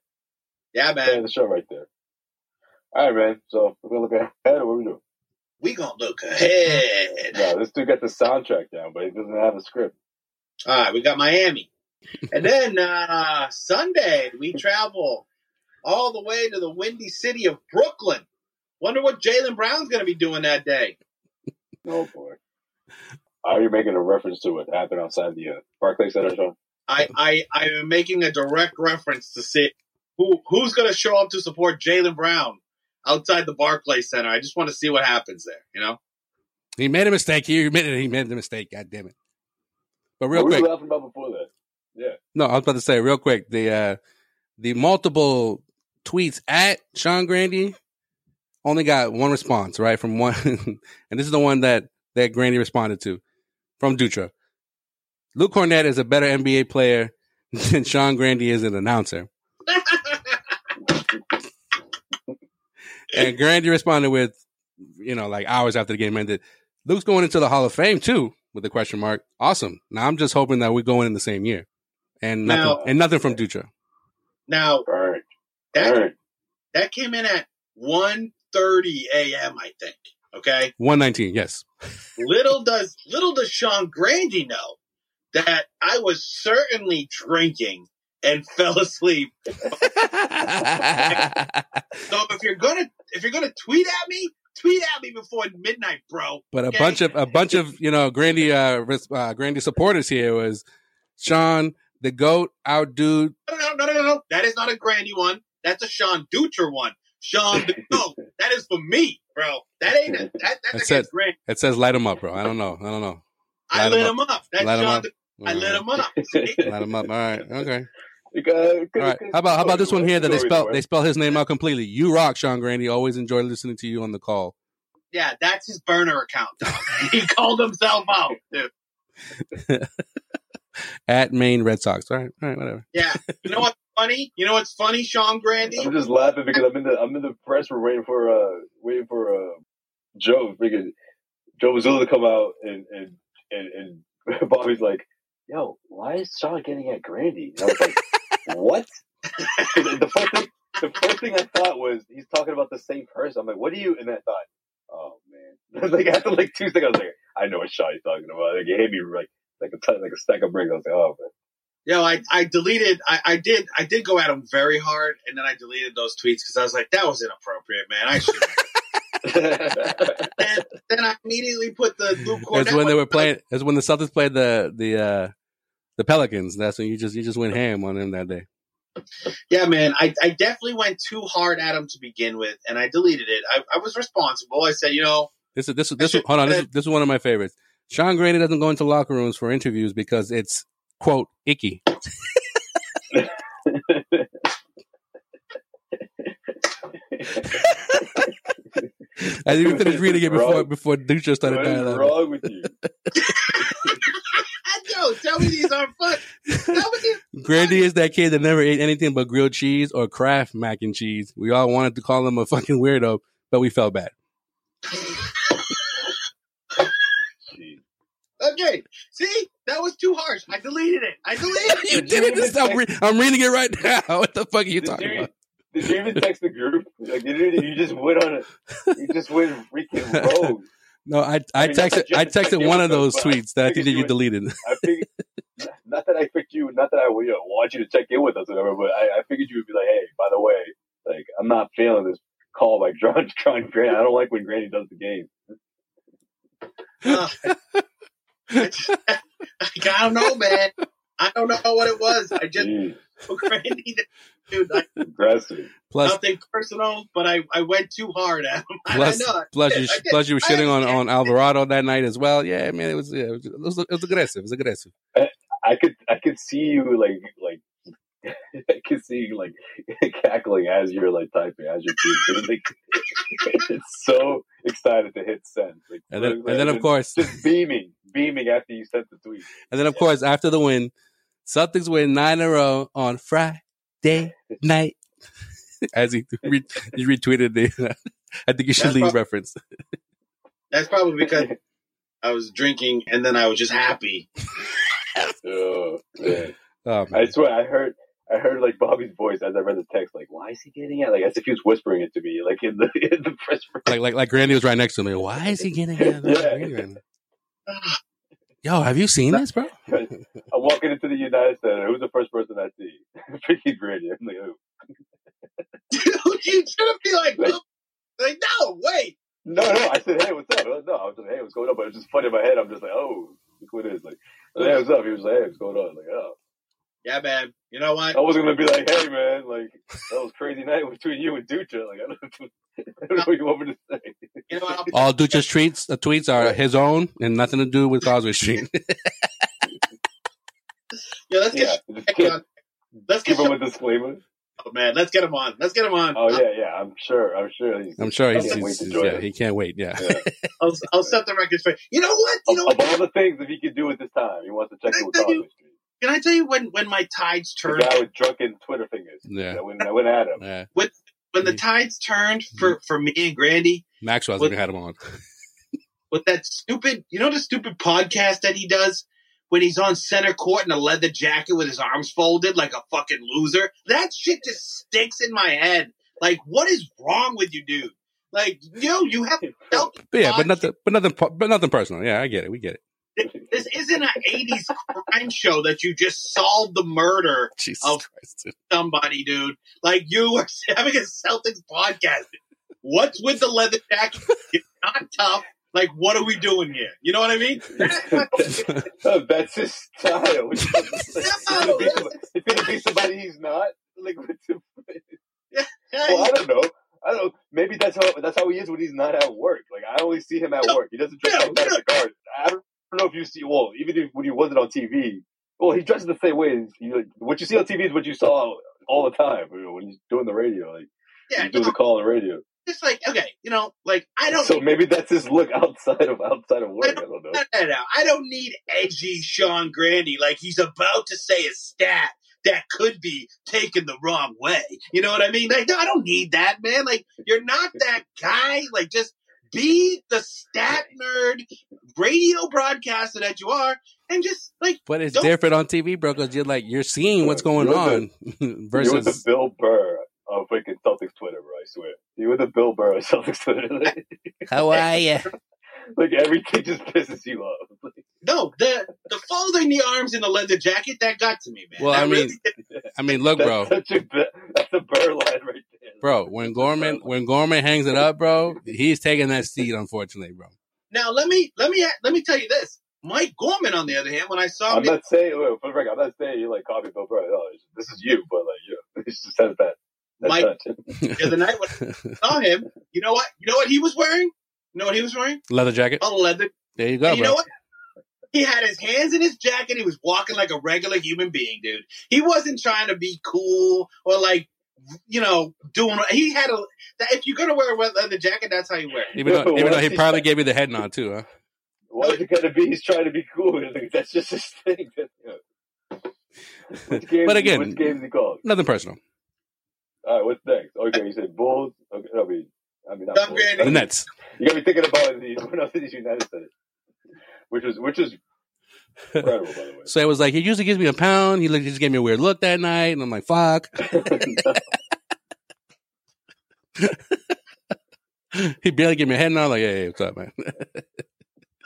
yeah, man. The show right there. All right, man. So we're gonna look ahead, or what we doing? We gonna look ahead. no, this dude got the soundtrack down, but he doesn't have a script. All right, we got Miami, and then uh Sunday we travel all the way to the windy city of Brooklyn. Wonder what Jaylen Brown's going to be doing that day. Oh boy. Are you making a reference to what happened outside the uh, Barclays Center, Sean? I, I, I am making a direct reference to see who who's going to show up to support Jaylen Brown outside the Barclays Center. I just want to see what happens there. You know, he made a mistake. He admitted he made the mistake. God damn it! But real what quick, were you laughing about before that? Yeah. No, I was about to say real quick the uh the multiple tweets at Sean Grandy only got one response, right? From one, and this is the one that that Grandy responded to from Dutra. Luke Kornet is a better NBA player than Sean Grandy is an announcer. And Grandy responded with, you know, like hours after the game ended, Luke's going into the Hall of Fame too, with a question mark. Awesome. Now I'm just hoping that we're going in the same year, and nothing, now, and nothing from Dutra. Now, that, that came in at one 30 a.m. I think. Okay. 119. Yes. little does little does Sean Grandy know that I was certainly drinking and fell asleep. so if you're gonna if you're gonna tweet at me, tweet at me before midnight, bro. But okay? a bunch of a bunch of you know Grandy uh, uh Grandy supporters here was Sean the goat, our dude. No, no, no, no, no, no. That is not a Grandy one. That's a Sean Dutra one. Sean, no, that is for me, bro. That ain't a, that. That's it says, it says light him up, bro. I don't know. I don't know. Light I lit him up. up. That's light Sean. Up. I lit him up. light him up. All right. Okay. All right. How about how about this one here that they spell they spell his name out completely? You rock, Sean Grandy. Always enjoy listening to you on the call. Yeah, that's his burner account. he called himself out. Dude. At Maine Red Sox. All right. All right. Whatever. Yeah. You know what's funny? You know what's funny, Sean Grandy? I'm just laughing because I'm in the I'm in the press. We're waiting for uh waiting for uh Joe freaking Joe Mazzulla to come out and and and, and Bobby's like, "Yo, why is Sean getting at Grandy?" And I was like, "What?" the first thing the first thing I thought was he's talking about the same person. I'm like, "What do you?" And I thought, "Oh man!" like after like two seconds, I was like, "I know what Sean he's talking about." Like it hit me like like a like a stack of bricks. I was like, "Oh man." you know, I, I deleted, I, I did, I did go at him very hard, and then I deleted those tweets because I was like, that was inappropriate, man. I should. and then I immediately put the Luke Kornet. That's when they were playing. That's when the Celtics played the the uh the Pelicans. That's when you just you just went ham on them that day. Yeah, man. I, I definitely went too hard at him to begin with, and I deleted it. I, I was responsible. I said, you know, this is this is this. Is, hold on, this is, this is one of my favorites. Sean Grandy doesn't go into locker rooms for interviews because it's quote icky. I didn't finish reading it before wrong. before Dutra started what dying. What's wrong with you? cheese aren't fun. Nobody, Grandy is that kid that never ate anything but grilled cheese or Kraft mac and cheese. We all wanted to call him a fucking weirdo, but we felt bad. Okay, see, that was too harsh. I deleted it. I deleted it. You did it. This- I'm, re- I'm reading it right now. What the fuck are you Did talking you, about? did you even text the group? Like, you, didn't- you just went on a, you just went freaking rogue. No, I I I mean, texted I have to check texted one with of those but I tweets that I think that you you deleted. I figured, not that I picked you, not that I you know, want you to check in with us or whatever, but I, I figured you would be like, hey, by the way, like, I'm not feeling this call by John, John Grant. I don't like when Granny does the game. Uh, I, I don't know, man. I don't know what it was. I just Jeez, Grandy, dude. Like, aggressive. Plus, nothing personal, but I, I went too hard at him. Plus, I know. it. plus I you did. plus you were I shitting on on Alvarado that night as well. Yeah, man, it was yeah, it was, it was, aggressive. It was aggressive. I could, I could see you like, like, I could see you like cackling as you're like typing, as you're tweeting. Like, it's so excited to hit send. Like, And then like, and then of just- course just beaming, beaming after you sent the tweet. and then of course after the win, Celtics win nine in a row on Friday night. As he re- he retweeted the, I think you should That's leave prob- reference. That's probably because I was drinking and then I was just happy. Oh, man. Oh, I swear, I heard, I heard like Bobby's voice as I read the text. Like, why is he getting it? Like, as if he was whispering it to me, like in the in the press. Like like like Grandy was right next to me. Why is he getting it? Yeah. Yo, have you seen this, bro? I'm walking into the United Center. Who's the first person I see? Freaking Brady. I'm like, who? Dude, you shouldn't be like, Like- like, no, wait. No, no. I said, hey, what's up? No, I was like, hey, what's going on? But it was just funny in my head. I'm just like, oh, look what it is. Like, hey, what's up? He was like, hey, what's going on? Like, oh. Yeah, man. You know what? I wasn't gonna be like, hey, man, like that was crazy night between you and Dutra. Like, I don't, I don't know what you want me to say. You know what? I'll, All Dutra's tweets, the uh, tweets are his own and nothing to do with Causeway Street. yeah, let's get Yeah, just give, on. Let's get give him Sean a disclaimer. on, man. Let's get him on. Let's get him on. Oh yeah, yeah. I'm sure. I'm sure. He's, I'm sure he's, I he's- yeah, he can't wait. Yeah. Yeah. I'll, I'll set the record straight. You know what? You know of what? all the things, that he could do at this time, he wants to check Can I in with tell Causeway Street. Can I tell you when when my tides The turned? guy with drunken Twitter fingers. Yeah. That went, that went at him. Yeah. When the mm. tides turned for mm. for me and Grandy Maxwell's With- even had him on. with that stupid, you know, the stupid podcast that he does when he's on center court in a leather jacket with his arms folded like a fucking loser. That shit just sticks in my head. Like, what is wrong with you, dude? Like, yo, you haven't felt But yeah, but nothing, but nothing, but nothing personal. Yeah, I get it. We get it. This isn't an '80s crime show that you just solved the murder Jesus Oh. Christ. somebody, dude. Like you are having a Celtics podcast. What's with the leather jacket? It's not tough. Like, what are we doing here? You know what I mean? Oh, That's his style. It's gonna, be somebody, it's gonna be somebody he's not. Like, what's the- well, I don't know. I don't. know. Maybe that's how that's how he is when he's not at work. Like I only see him at No, work. He doesn't dress no, like that at the garden. I don't know if you see. Well, even if, when he wasn't on TV, well, he dresses the same way. What you see on TV is what you saw all the time you know, when he's doing the radio. Like yeah, he's doing the call on the radio. just like okay, you know, like I don't. So maybe that's his look outside of outside of work. I don't know. No, no, no. I don't need edgy Sean Grandy like he's about to say a stat that could be taken the wrong way. You know what I mean? Like, no, I don't need that, man. Like, you're not that guy. Like, just be the stat nerd radio broadcaster that you are, and just like, But it's different on TV, bro, because you're like you're seeing what's going You're on You're the Bill Burr of freaking Celtics Twitter, bro. I swear. You were the Bill Burr of Celtics Twitter. how are you? Like everything just pisses you off. no, the the folding the arms in the leather jacket that got to me, man. Well, That I mean, really. I mean, look, That's bro, such a that's a Burr line right there. bro. When Gorman when Gorman hangs it up, bro, he's taking that seat. Unfortunately, bro. now let me let me let me tell you this. Mike Gorman, on the other hand, when I saw I'm him, not saying wait, for the record, I'm not saying you like copy Bill Burr. No, this is you, but like you, it's just says that. That's Mike- the other night when I saw him, you know what? You know what he was wearing? You know what he was wearing? Leather jacket. A leather There you go, And you bro. know what? He had his hands in his jacket. He was walking like a regular human being, dude. He wasn't trying to be cool or like, you know, doing. He had a. that- If you're gonna wear a leather jacket, that's how you wear it. Even though, even though he probably gave you the head nod too, huh? Why is it gonna be? He's trying to be cool. Like, that's just his thing. That, you know, Which game? But again- which game is he called? Nothing personal. All right, what's next? Okay, you said Bulls. Okay, no, I mean, I mean, not Bulls. The Nets. You got me thinking about the when I was in the United States, which was which is incredible, by the way. So it was like he usually gives me a pound. He, looked, he just gave me a weird look that night, and I'm like, "Fuck." he barely gave me a head nod. Like, "Hey, hey, what's up, man?"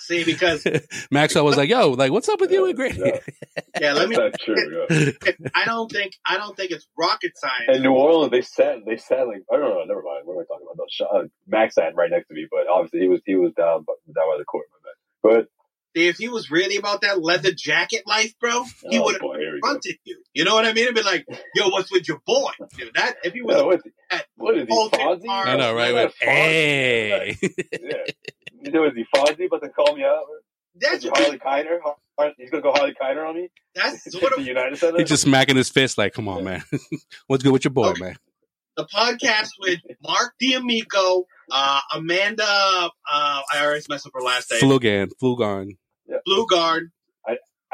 See, because Maxwell was like, "Yo, like, what's up with you and Grandy?" Yeah. yeah, let me. That's true. Yeah. I don't think I don't think it's rocket science. In New Orleans, they sat. They sat like I don't know. Never mind. What am I talking about? No, uh, Max sat right next to me, but obviously he was he was down down by the court. My man. But See, if he was really about that leather jacket life, bro, he oh would have boy, here we go. fronted you. You know what I mean? It'd be like, "Yo, what's with your boy?" Dude, that if he was Yeah, what, at what is he? Fulton Fonzie? I know, right? Yeah, Like, hey, Yeah. You know, is he Fonzie about to call me out? that's he Harley Kiner? He's gonna go Harley Kiner on me. that's At sort the of United Center. he's just smacking his fist. Like, come on, man. what's good with your boy, Okay. man? the podcast with Mark D'Amico, uh, Amanda. Uh, I always messed up her last name. Flugan, Flugon. Blue Guard.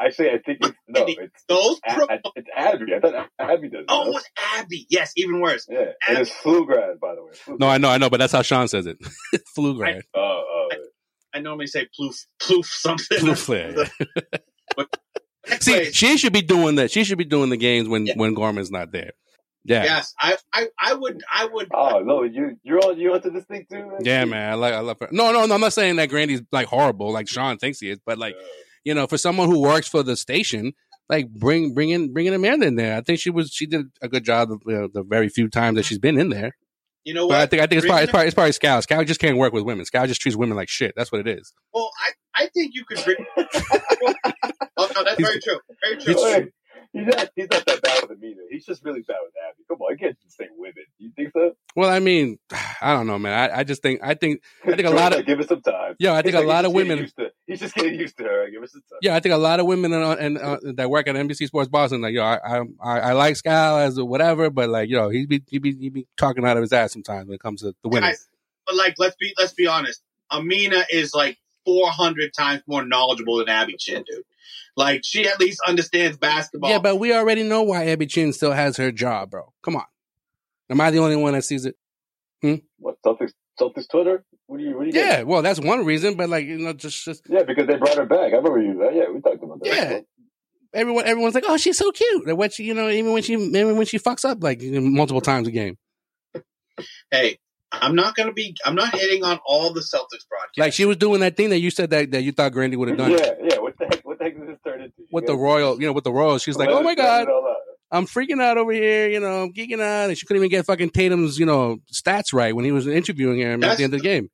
Actually, I think it's no. It's Those. A- Pro- I- it's Abby. I thought Abby does. oh, it that. was Abby. Yes, even worse. yeah, and it's Pflugrad, by the way. Pflugrad. No, I know, I know, but that's how Sean says it. Pflugrad. Oh, oh, I normally say ploof, ploof something. Fluflare. Next See, place. she should be doing that. She should be doing the games when Yeah. when Gorman's not there. Yeah. Yes, I, I, I would, I would. oh no, you you're on you onto this thing too, man. Yeah, man. I like I love her. No, no, no. I'm not saying that Grandy's like horrible, like Sean thinks he is, but like Uh, you know, for someone who works for the station, like bring bring in bringing Amanda in there. I think she was she did a good job of, you know, the very few times that she's been in there. You know But I think I think it's Bring probably in it's probably, it's probably Scout. Scout just can't work with women. Scout just treats women like shit. That's what it is. Well, I, I think you could bring. oh no, that's very true. Very true. It's Wait, he's not he's not that bad with Amina. He's just really bad with Abby. Come on, I can't just say women. You think so? Well, I mean, I don't know, man. I, I just think I think I think a lot of give it some time. yeah, I think He's a like, lot of women. used to- he's just getting used to her. Give us some time. Yeah, I think a lot of women and, and uh, that work at NBC Sports Boston, like yo, I I, I I like Scal as a whatever, but like you know, he be he be he be talking out of his ass sometimes when it comes to the women. But like, let's be, let's be honest. Amina is like 400 times more knowledgeable than Abby Chin, dude. Like, she at least understands basketball. Yeah, but we already know why Abby Chin still has her job, bro. Come on, am I the only one that sees it? What Celtics? Celtics Twitter? What do you? What do you? Yeah, get? well, that's one reason, but like you know, just just Yeah, because they brought her back. I remember you. uh, Yeah, we talked about that. Yeah. everyone everyone's like, oh, she's so cute. Like what she, you know, even when she even when she fucks up like multiple times a game. hey, I'm not going to be, I'm not hitting on all the Celtics broadcasts. Like she was doing that thing that you said that, that you thought Grandy would have done Yeah, yeah. What the heck? What the heck did this turn into? With the Royal, you know, with the royal, She's like, oh my god, it all out. I'm freaking out over here. You know, I'm geeking out, and she couldn't even get fucking Tatum's, you know, stats right when he was interviewing him at the end of the game.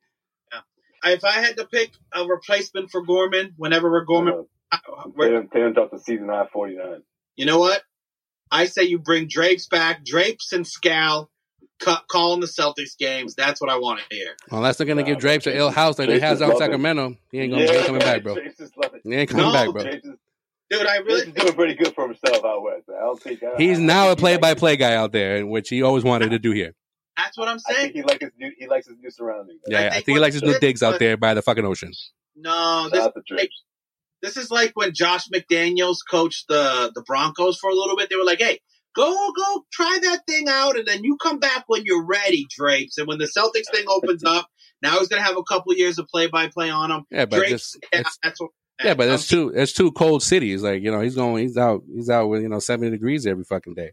if I had to pick a replacement for Gorman, whenever we're Gorman, Uh, we're- Tatum, Tatum dropped the season high 49. you know what? I say you bring Drapes back, Drapes and Scal, cu- calling the Celtics games. That's what I want to hear. Unless they're gonna give Drapes an ill house like they Drapes has is out in loving. Sacramento, he ain't gonna be coming back, bro. James is loving- He ain't coming No, back, bro. James is, Dude, I James really is doing pretty good for himself out west. I don't think I, He's now a think he play-by-play guy out there, which he always wanted to do here. that's what I'm I think saying. he likes his new. He likes his new surroundings. Yeah, I think think, he likes his new digs out there by the fucking ocean. No, this out to Drake. this is like when Josh McDaniels coached the the Broncos for a little bit. They were like, "Hey, go go try that thing out, and then you come back when you're ready, Drapes." And when the Celtics thing opens up, now he's gonna have a couple years of play by play on him. Yeah, but just Yeah, it's, that's what. yeah, but it's two it's two cold cities. Like you know, he's going, he's out, he's out with you know seventy degrees every fucking day.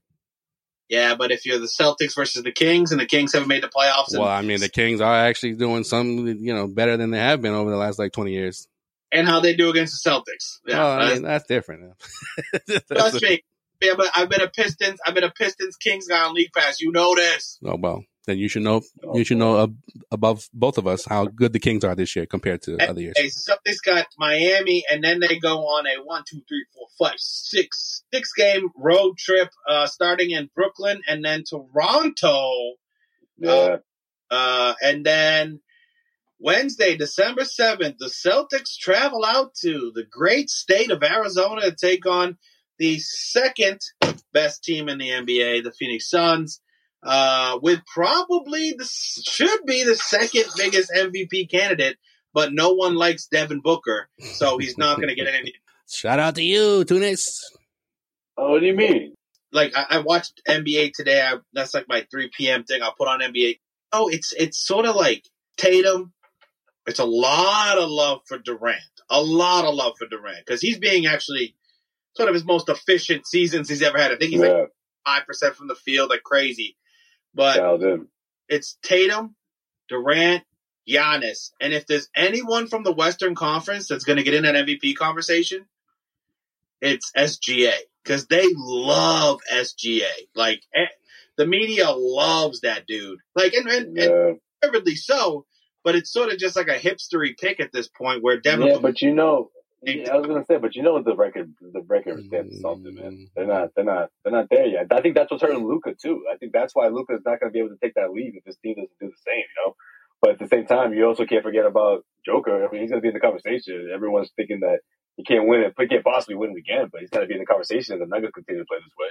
yeah, but if you're the Celtics versus the Kings, and the Kings haven't made the playoffs, Well, I mean, the Kings are actually doing some you know better than they have been over the last like twenty years. and how they do against the Celtics, yeah, well, I that's- mean, that's different. That's trust me. Yeah, but I've been a Pistons. I've been a Pistons Kings guy on League Pass. You know this. Oh well, then you should know. You should know ab- above both of us how good the Kings are this year compared to other years. Hey, so Celtics got Miami, and then they go on a one, two, three, four, five, six, six game road trip, uh, starting in Brooklyn and then Toronto, Yeah, uh, and then Wednesday, December seventh, the Celtics travel out to the great state of Arizona to take on the second best team in the NBA, the Phoenix Suns. Uh, with probably the should be the second biggest MVP candidate, but no one likes Devin Booker, so he's not going to get any. Shout out to you, Tunis. Oh, what do you mean? Like I, I watched NBA today. I, that's like my 3 p.m. thing. I'll put on NBA. Oh, it's it's sort of like Tatum. It's a lot of love for Durant. A lot of love for Durant because he's being actually sort of his most efficient seasons he's ever had. I think he's Yeah, like five percent from the field, like crazy. But it's Tatum, Durant, Giannis, and if there's anyone from the Western Conference that's going to get in that MVP conversation, it's SGA because they love SGA. Like eh, the media loves that dude. Like and, and, and Yeah. deservedly so. But it's sort of just like a hipstery pick at this point where Devin. yeah, but you know, I was gonna say, but you know the record, the record stands for something, man. They're not, they're not, they're not there yet. I think that's what's hurting Luka too. I think that's why Luka is not gonna be able to take that lead if this team doesn't do the same, you know. But at the same time, you also can't forget about Joker. I mean, he's gonna be in the conversation. Everyone's thinking that he can't win it, he can't possibly win it again, but he's gonna be in the conversation. And the Nuggets continue to play this way.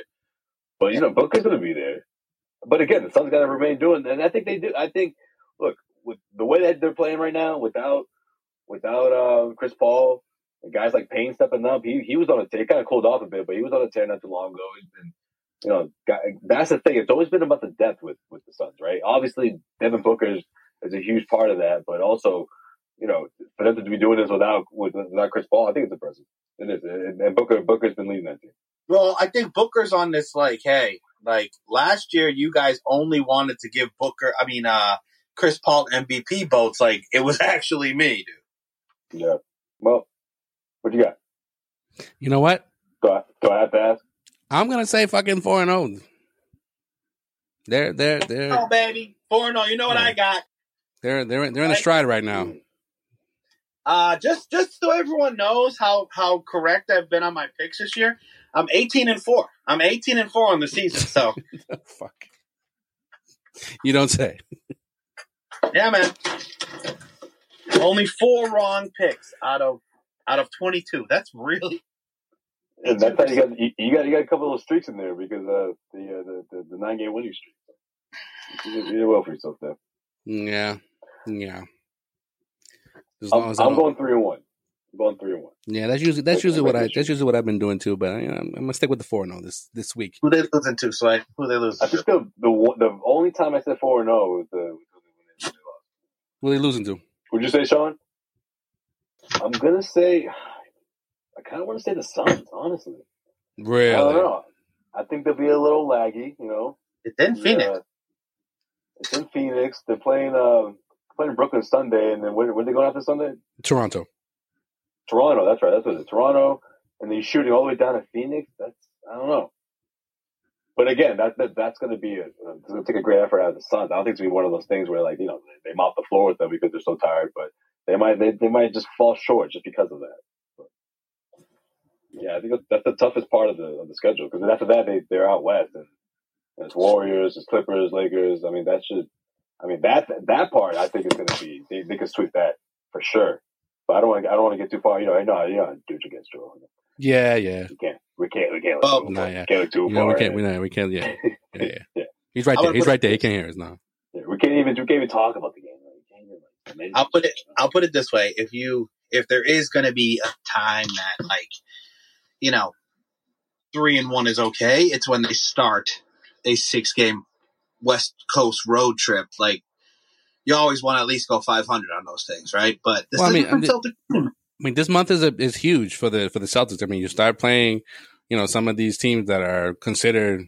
But you know, Booker's gonna be there. But again, the Suns gotta remain doing, and I think they do. I think, look, with the way that they're playing right now, without without uh, Chris Paul, and guys like Payne stepping up, he he was on a tear. Kind of cooled off a bit, but he was on a tear not too long ago. He's been, you know, that's the thing. It's always been about the depth with with the Suns, right? Obviously, Devin Booker is, is a huge part of that, but also, you know, for them to be doing this without without Chris Paul, I think it's impressive. It is, and, and Booker Booker's been leading that team. Well, I think Booker's on this like, hey, like last year you guys only wanted to give Booker, I mean, uh, Chris Paul MVP votes. Like it was actually me, dude. Yeah. Well, what you got? You know what? Do I, do I have to ask? I'm gonna say fucking four and zero. They're they're they're Oh, baby, four no. You know what I got? they're they're they're in a stride right now. Uh, just just so everyone knows how how correct I've been on my picks this year. I'm 18 and four. I'm 18 and four on the season. So Fuck. You don't say. yeah, man. Only four wrong picks out of out of 22. That's really And that's how you got you, you got you got a couple of those streaks in there because uh, the, uh, the the the nine game winning streak. You did, you did well for yourself there. Yeah, yeah. As I'm, long as I I'm going three and one. I'm going three and one. yeah, that's usually that's Like- usually what I that's usually what I've been doing too. But you know, I'm, I'm gonna stick with the four and zero this this week. who they losing to, Slay? Who they losing I to? think the the the only time I said four and zero was the. They lost. Who are they losing to? Would you say Sean? I'm gonna say. I kind of want to say the Suns, honestly. Really? I don't know. I think they'll be a little laggy, you know. It's in Phoenix. Yeah. It's in Phoenix. They're playing uh, playing Brooklyn Sunday, and then when when they going after Sunday? Toronto. Toronto. That's right. That's what it is. Toronto, and then you're shooting all the way down to Phoenix. That's I don't know. But again, that, that that's going to be a, it's going to take a great effort out of the Suns. I don't think it's going to be one of those things where like you know they, they mop the floor with them because they're so tired, but they might they, they might just fall short just because of that. But, yeah, I think that's, the toughest part of the of the schedule because after that they they're out west and it's Warriors, it's Clippers, Lakers. I mean that should, I mean that that part I think is going to be they, they can sweep that for sure. But I don't want I don't want to get too far. You know, I know you know douche against Joel. Yeah, yeah. We can't we can't we can't look oh, too, nah, far. yeah. can't look too You know, far. we can't. We, we can't. Yeah, yeah, yeah. Yeah. He's right there. He's right there. He can't hear us now. Yeah, we can't even we can't even talk about the game. We can't even, like, maybe- I'll put it. I'll put it this way: if you, if there is going to be a time that, like, you know, three and one is okay, it's when they start a six-game West Coast road trip. Like, you always want to at least go five hundred on those things, right? But this Well, I mean, a I'm Celtic. I mean, this month is a, is huge for the for the Celtics. I mean, you start playing, you know, some of these teams that are considered,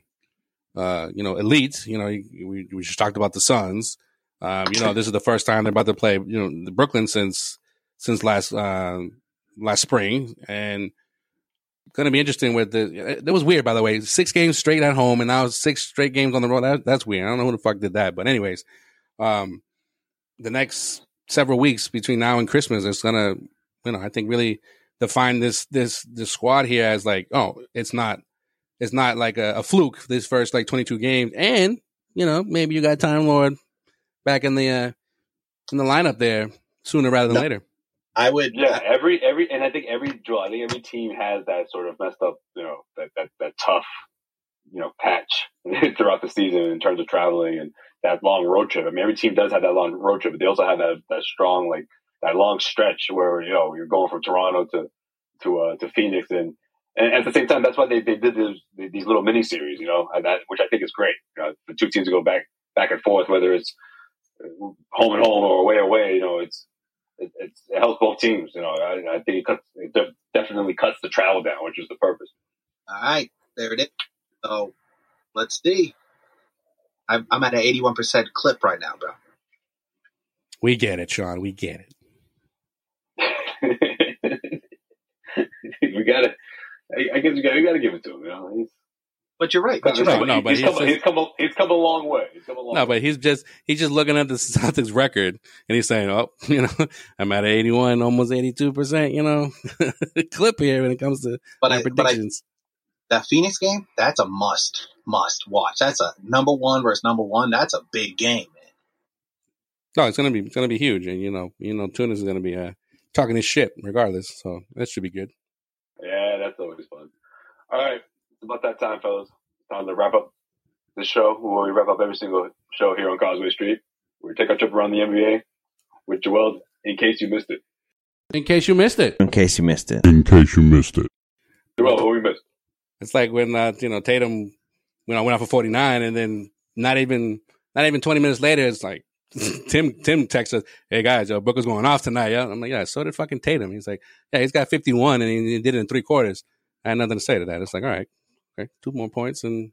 uh, you know, elites. You know, we we just talked about the Suns. Um, you know, this is the first time they're about to play, you know, Brooklyn since since last uh, last spring, and it's going to be interesting with the. That was weird, by the way. Six games straight at home, and now six straight games on the road. That, that's weird. I don't know who the fuck did that, but anyways, um, the next several weeks between now and Christmas, it's gonna you know, I think really define this this this squad here as like, oh, it's not it's not like a, a fluke this first like twenty two games, and you know maybe you got Time Lord back in the uh, in the lineup there sooner rather than No. later. I would. Yeah, every every and I think every draw, I think every team has that sort of messed up, you know, that that, that tough, you know, patch throughout the season in terms of traveling and that long road trip. I mean, every team does have that long road trip, but they also have that that strong like that long stretch where you know you're going from Toronto to to uh, to Phoenix and and at the same time, that's why they, they did this, these little mini series, you know, that, which I think is great. You know, the two teams to go back back and forth, whether it's home and home or away away. You know, it's it, it's, it helps both teams. You know, I, I think it, cuts, it definitely cuts the travel down, which is the purpose. All right, there it is. So let's see. I'm, I'm at an 81% clip right now, bro. We get it, Sean. We get it. we got to. I, I guess we got. We got to give it to him. You know, he's, but you're right. But you're right. No, but he's, he's, come, just, he's, come, a, he's come a long way. He's come a long no, way. but he's just he's just looking at the Celtics record and he's saying, "Oh, you know, I'm at 81, almost 82 percent. You know, clip here when it comes to but I, predictions." But I, that Phoenix game, that's a must, must watch. That's a number one versus number one. That's a big game, man. No, it's gonna be it's gonna be huge, and you know, you know, Tunis is gonna be uh, talking his shit regardless. So that should be good. Yeah, that's always fun. All right, it's about that time, fellas. Time to wrap up the show. Where we wrap up every single show here on Causeway Street. We take our trip around the NBA with Joel. In case you missed it. In case you missed it. In case you missed it. In case you missed it. Joel, what we missed? It's like when uh, you know Tatum went on went out for forty nine, and then not even not even twenty minutes later, it's like Tim Tim texts us, "Hey guys, uh, Booker's going off tonight." Yeah, I'm like, "Yeah, so did fucking Tatum." He's like, "Yeah, he's got 51 and he, he did it in three quarters." I had nothing to say to that. It's like, all right, okay, two more points and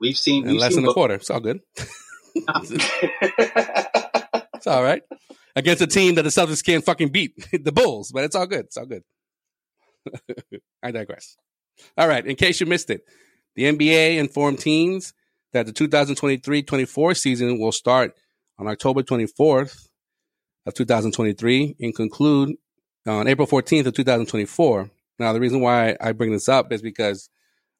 we've seen and we've less seen than a quarter. It's all good. it's all right against a team that the Celtics can't fucking beat, the Bulls. But it's all good. It's all good. I digress. All right, in case you missed it, the NBA informed teams that the 2023-24 season will start on October 24th of 2023 and conclude on April 14th of 2024. Now, the reason why I bring this up is because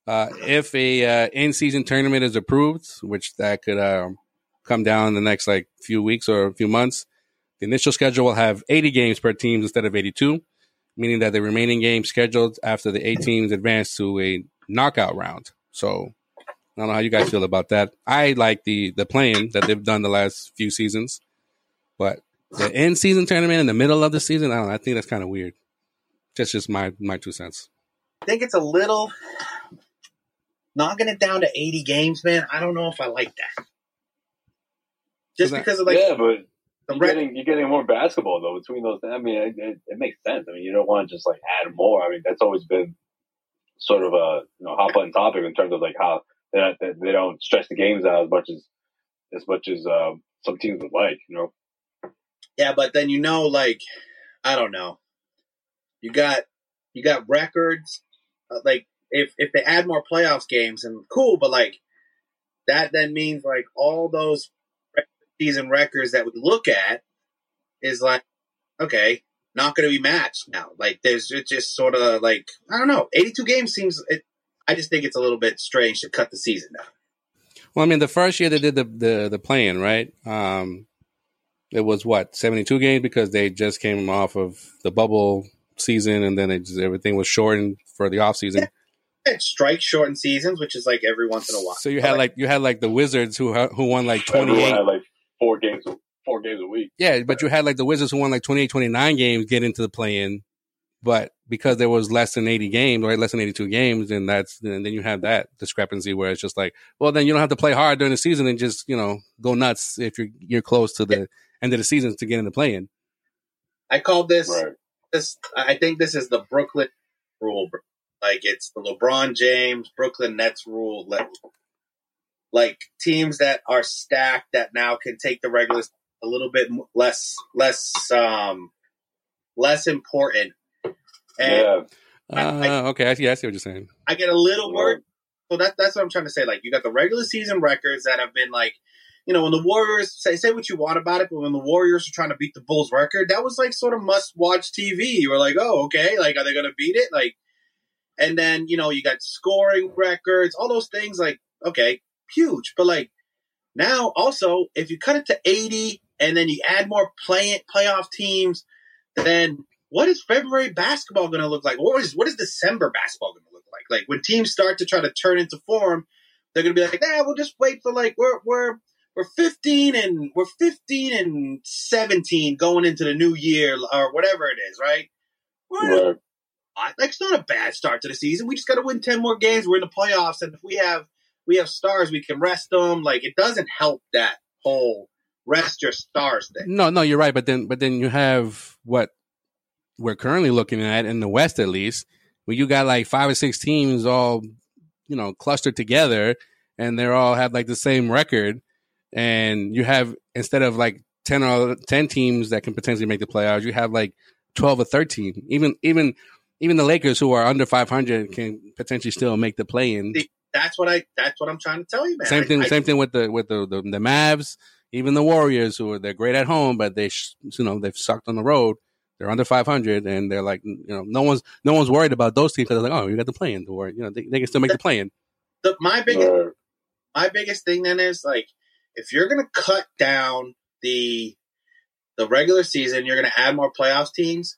uh, if a uh, in-season tournament is approved, which that could uh, come down in the next like few weeks or a few months, the initial schedule will have 80 games per team instead of 82, meaning that the remaining games scheduled after the eight teams advance to a knockout round. So I don't know how you guys feel about that. I like the the playing that they've done the last few seasons, but the end season tournament in the middle of the season, I don't know. I think that's kind of weird. That's just my my two cents. I think it's a little knocking it down to eighty games, man. I don't know if I like that. Just that, because of like yeah, but you're getting you're getting more basketball though between those. I mean, it, it, it makes sense. I mean, you don't want to just like add more. I mean, that's always been sort of a you know hot button topic in terms of like how they don't, they don't stretch the games out as much as as much as um, some teams would like, you know. Yeah, but then you know, like I don't know, you got you got records. Uh, like if if they add more playoffs games, and cool, but like that then means like all those season records that we look at is like okay, not going to be matched now. Like there's it's just sort of like I don't know. 82 games seems it, I just think it's a little bit strange to cut the season down. Well, I mean, the first year they did the the, the playing, right? Um, it was what seventy two games because they just came off of the bubble season, and then just, everything was shortened for the off season. Yeah. Strike shortened seasons, which is like every once in a while. So you had like, like, you had like the Wizards who who won like twenty eight, like four games, four games a week. Yeah, but you had like the Wizards who won like 28, 29 games get into the play in, but because there was less than 80 games, right? Less than 82 games. And that's, and then you have that discrepancy where it's just like, well, then you don't have to play hard during the season and just, you know, go nuts if you're, you're close to the end of the season to get in the play in. I called this, right. this, I think this is the Brooklyn rule. Like it's the LeBron James, Brooklyn Nets rule. Like teams that are stacked that now can take the regulars a little bit less, less, um, less important and yeah. Uh, I, okay, I see, I see what you're saying. I get a little worried. So that, that's what I'm trying to say. Like, you got the regular season records that have been like, you know, when the Warriors say say what you want about it, but when the Warriors are trying to beat the Bulls record, that was like sort of must watch TV. You were like, oh, okay, like are they going to beat it? Like, and then you know you got scoring records, all those things. Like, okay, huge, but like now also if you cut it to 80 and then you add more play playoff teams, then what is February basketball going to look like? What is what is December basketball going to look like? Like when teams start to try to turn into form, they're going to be like, "Yeah, we'll just wait for like we're we're we're 15 and we're 15 and 17 going into the new year or whatever it is, right? We're, like it's not a bad start to the season. We just got to win ten more games. We're in the playoffs, and if we have we have stars, we can rest them. Like it doesn't help that whole rest your stars thing. No, no, you're right. But then, but then you have what we're currently looking at in the West, at least, where you got like five or six teams all, you know, clustered together, and they're all have like the same record, and you have instead of like ten or ten teams that can potentially make the playoffs, you have like twelve or thirteen. Even even even the Lakers, who are under five hundred, can potentially still make the play in. That's what I. That's what I'm trying to tell you, man. Same thing. I, same thing with the with the, the the Mavs. Even the Warriors, who are they're great at home, but they you know they've sucked on the road. They're under 500, and they're like, you know, no one's no one's worried about those teams because they're like, oh, you got the play in, or you know, they, they can still make the play in. The, my biggest right. my biggest thing then is like, if you're gonna cut down the the regular season, you're gonna add more playoffs teams.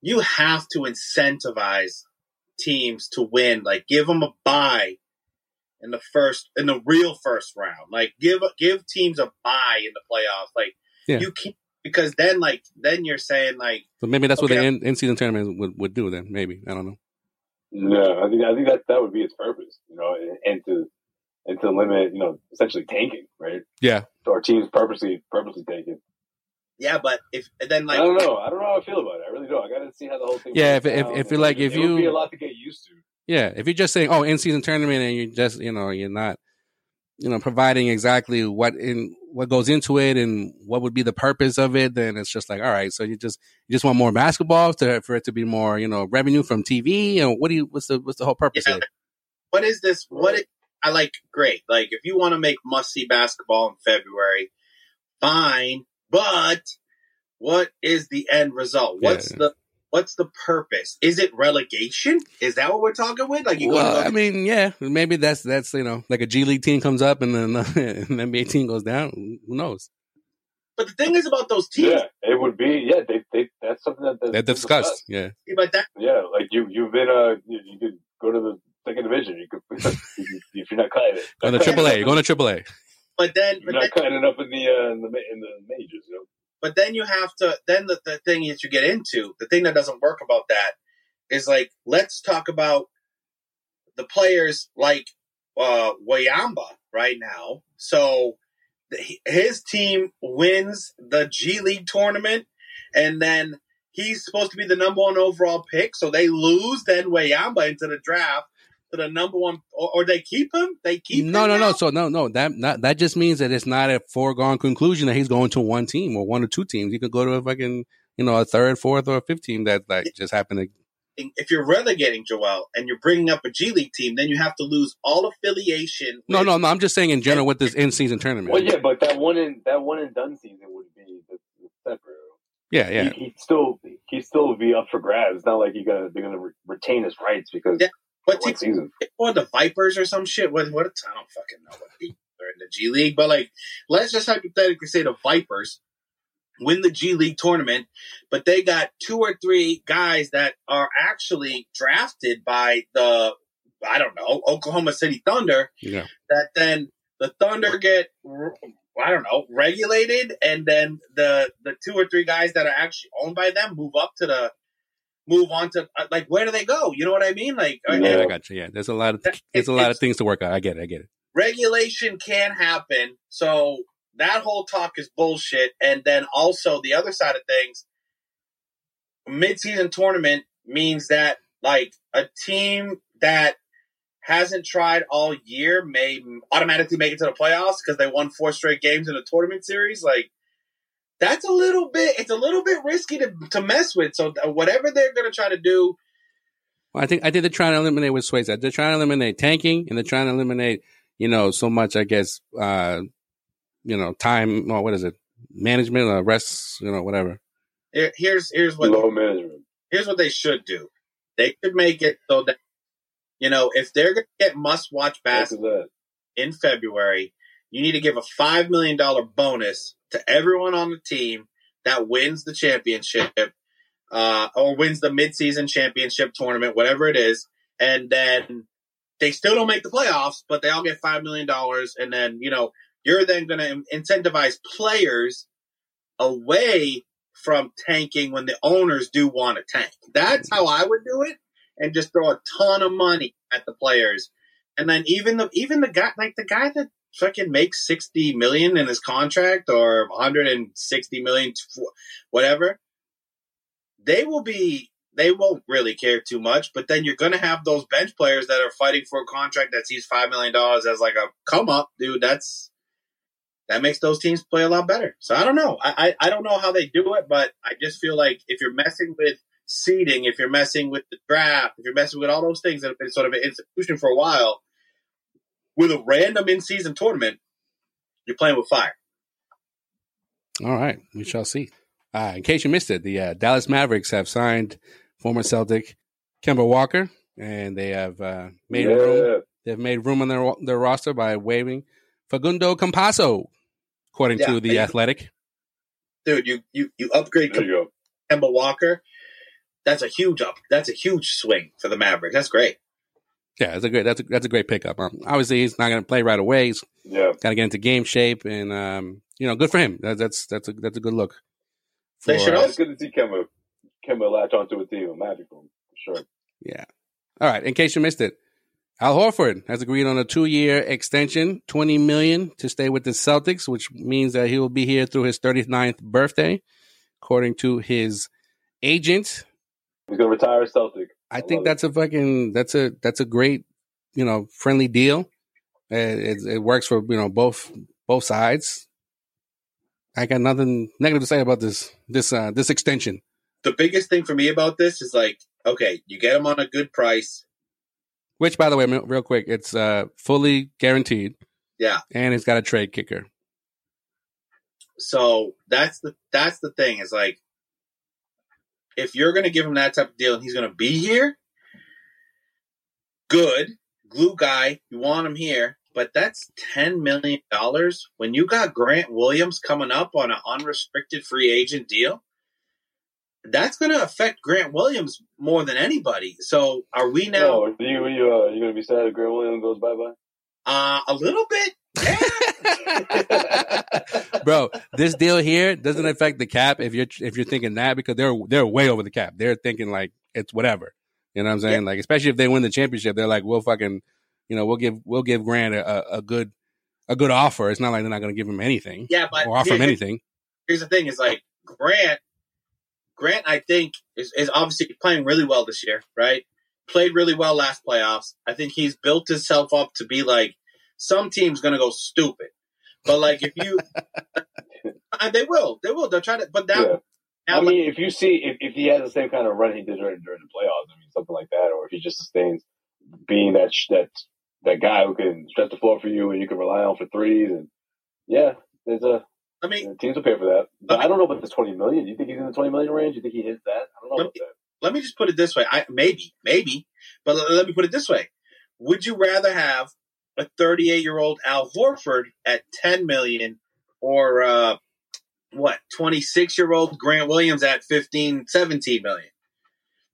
You have to incentivize teams to win. Like, give them a buy in the first in the real first round. Like, give give teams a buy in the playoffs. Like, yeah. you can't because then like then you're saying like so maybe that's okay, what the in, in season tournament would, would do then maybe I don't know. No, I think I think that that would be its purpose, you know, and, and to and to limit, you know, essentially tanking, right? Yeah. So our teams purposely purposely tanking. Yeah, but if then like I don't know, I don't know how I feel about it. I really don't. I got to see how the whole thing. Yeah, if if, if you're like if it you be a lot to get used to. Yeah, if you're just saying, oh, in season tournament, and you're just you know you're not you know providing exactly what in what goes into it and what would be the purpose of it, then it's just like, all right, so you just you just want more basketball to for it to be more, you know, revenue from TV, and what do you what's the what's the whole purpose yeah. of it? What is this? What is, I like? Great, like if you want to make must see basketball in February, fine, but what is the end result? What's yeah. the what's the purpose? Is it relegation? Is that what we're talking with? Like, you well, I mean, yeah, maybe that's that's you know, like a G League team comes up and then uh, an NBA team goes down. Who knows? But the thing is about those teams, yeah, it would be yeah. They, they that's something that they've discussed. discussed. Yeah, but that yeah, like you you've been uh you, you could go to the second division. You could if you're not cutting it. Going to AAA. You're going to AAA. But then you're but not then, cutting it up in the uh, in the in the majors. You know? But then you have to, then the, the thing that you get into, the thing that doesn't work about that is like, let's talk about the players like uh, Wembanyama right now. So his team wins the G League tournament, and then he's supposed to be the number one overall pick. So they lose then Wayamba into the draft to the number one, or, or they keep him. They keep no, no, now? no. So no, no. That not, that just means that it's not a foregone conclusion that he's going to one team or one or two teams. He could go to a fucking you know a third, fourth, or a fifth team that like just happened to. If you're relegating Joel and you're bringing up a G League team, then you have to lose all affiliation. no, no, no. I'm just saying in general with this in season tournament. Well, yeah, but that one in that one and done season would be the, the separate. Yeah, yeah. He, would still he still be up for grabs. It's not like you gonna they're gonna re- retain his rights because yeah. What team? Season? Or the Vipers or some shit? What? What? I don't fucking know what team they're in the G League, but like, let's just hypothetically say the Vipers win the G League tournament, but they got two or three guys that are actually drafted by the I don't know Oklahoma City Thunder. Yeah. That then the Thunder get I don't know regulated, and then the the two or three guys that are actually owned by them move up to the move on to uh, like where do they go? You know what I mean? Like yeah, I got you. Yeah, there's a lot of there's a lot of things to work out. I get it. I get it. Regulation can happen, so that whole talk is bullshit. And then also the other side of things, mid-season tournament means that like a team that hasn't tried all year may automatically make it to the playoffs because they won four straight games in a tournament series. Like that's a little bit it's a little bit risky to, to mess with. So uh, whatever they're going to try to do. Well, I think I think they're trying to eliminate with Swayze. They're trying to eliminate tanking, and they're trying to eliminate you know so much. I guess uh, you know time. Well, what is it? Management, or rest, you know, whatever. here's here's what low management. Here's what they should do. They could make it so that you know if they're going to get must watch basketball in February, you need to give a five million dollar bonus to everyone on the team that wins the championship uh, or wins the midseason championship tournament, whatever it is, and then they still don't make the playoffs, but they all get five million dollars, and then you know you're then going to incentivize players away from tanking when the owners do want to tank. That's how I would do it. and just throw a ton of money at the players. And then even the even the guy like the guy that fucking makes 60 million in his contract or 160 million whatever they will be they won't really care too much but then you're going to have those bench players that are fighting for a contract that sees 5 million dollars as like a come up dude that's that makes those teams play a lot better. So i don't know. I, I i don't know how they do it but i just feel like if you're messing with seeding if you're messing with the draft if you're messing with all those things that have been sort of an institution for a while with a random in season tournament, you're playing with fire. All right, we shall see. Uh, in case you missed it, the uh, Dallas Mavericks have signed former Celtic Kemba Walker, and they have uh, made yeah. room. They've made room on their their roster by waiving Facundo Campazzo, according yeah, to the Athletic. Dude, you you you upgrade you Kemba Walker. That's a huge up. That's a huge swing for the Mavericks. That's great. Yeah, that's a great that's a, that's a great pickup. Um, obviously, he's not going to play right away. He's yeah. got to get into game shape, and um, you know, good for him. That, that's that's a that's a good look. For, they should uh, it's good to see Kemba Kemba latch onto a team, a magical for sure. Yeah. All right. In case you missed it, Al Horford has agreed on a two-year extension, twenty million to stay with the Celtics, which means that he will be here through his 39th birthday, according to his agent. He's going to retire a Celtic. I, think that's it. a fucking that's a that's a great you know friendly deal. It, it, it, works for you know both both sides. I got nothing negative to say about this this uh, this extension. The biggest thing for me about this is like, okay, you get them on a good price. Which, by the way, real quick, it's uh, fully guaranteed. Yeah, and it's got a trade kicker. So that's the that's the thing is like if you're going to give him that type of deal and he's going to be here, good, glue guy, you want him here. But that's $10 million when you got Grant Williams coming up on an unrestricted free agent deal. That's going to affect Grant Williams more than anybody. So are we now? Oh, are you, are you, uh, you going to be sad if Grant Williams goes bye bye? Uh, a little bit. Bro, this deal here doesn't affect the cap if you're if you're thinking that because they're they're way over the cap. They're thinking like it's whatever. You know what I'm saying? Yeah. Like especially if they win the championship, they're like, we'll fucking, you know, we'll give we'll give Grant a, a good a good offer. It's not like they're not going to give him anything. Yeah, but or offer him anything. Here's the thing: is like Grant. Grant, I think, is, is obviously playing really well this year. Right? Played really well last playoffs. I think he's built himself up to be like some team's going to go stupid. But like if you, uh, they will, they will. They'll try to. But that. yeah. now I mean, like, if you see if, if he has the same kind of run he did during, during the playoffs, I mean, something like that, or if he just sustains being that that that guy who can stretch the floor for you and you can rely on for threes, and yeah, there's a. I mean, teams will pay for that. But I don't know about the twenty million. Do you think he's in the twenty million range? Do you think he hits that? I don't know about me, that. Let me just put it this way. I maybe, maybe, but let, let me put it this way. Would you rather have a 38 year old Al Horford at 10 million or uh, what 26 year old Grant Williams at 15, 17 million.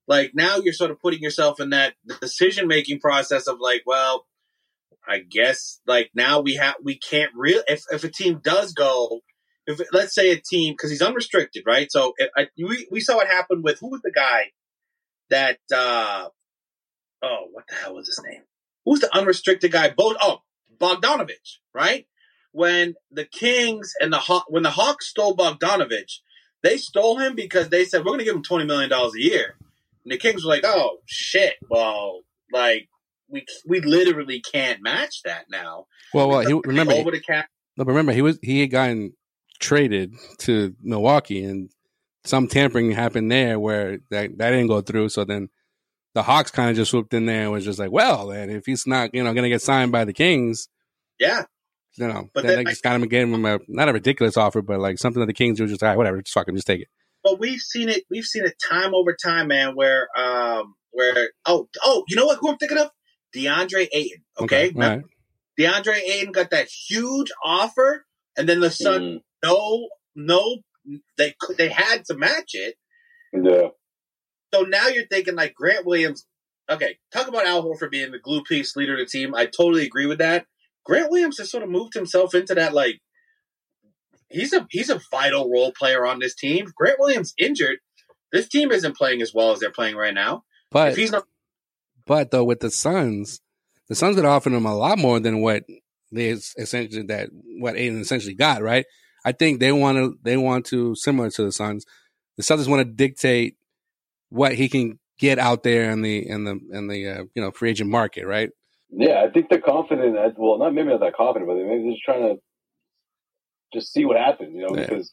Like now you're sort of putting yourself in that decision making process of like, well, I guess like now we have we can't really if if a team does go if let's say a team because he's unrestricted right so if, I, we we saw what happened with who was the guy that uh oh what the hell was his name who's the unrestricted guy? Both oh Bogdanovich, right? When the Kings and the Haw- when the Hawks stole Bogdanovich, they stole him because they said we're going to give him twenty million dollars a year, and the Kings were like, "Oh shit, well, like we we literally can't match that now." Well, well, he, remember over the cap. No, but remember he was he had gotten traded to Milwaukee, and some tampering happened there where that that didn't go through. So then the Hawks kind of just swooped in there and was just like, well, and if he's not, you know, going to get signed by the Kings, yeah, you know, but then, then they just kind of gave him a not a ridiculous offer, but like something that the Kings were just like, whatever, just fucking just take it. But we've seen it. We've seen it time over time, man. Where, um, where oh, oh, you know what? Who I'm thinking of? DeAndre Ayton. Okay, okay right. DeAndre Ayton got that huge offer, and then the Sun, mm. no, no, they they had to match it. Yeah. So now you're thinking like Grant Williams. Okay, talk about Al Horford being the glue piece leader of the team. I totally agree with that. Grant Williams has sort of moved himself into that like he's a he's a vital role player on this team. Grant Williams injured. This team isn't playing as well as they're playing right now. But if he's not But though with the Suns, the Suns could offer him a lot more than what they essentially that what Ayton essentially got. Right? I think they want to they want to similar to the Suns. The Suns want to dictate what he can get out there in the in the in the uh, you know free agent market, right? Yeah, I think they're confident. That, well, not maybe not that confident, but maybe they're just trying to just see what happens, you know, yeah. because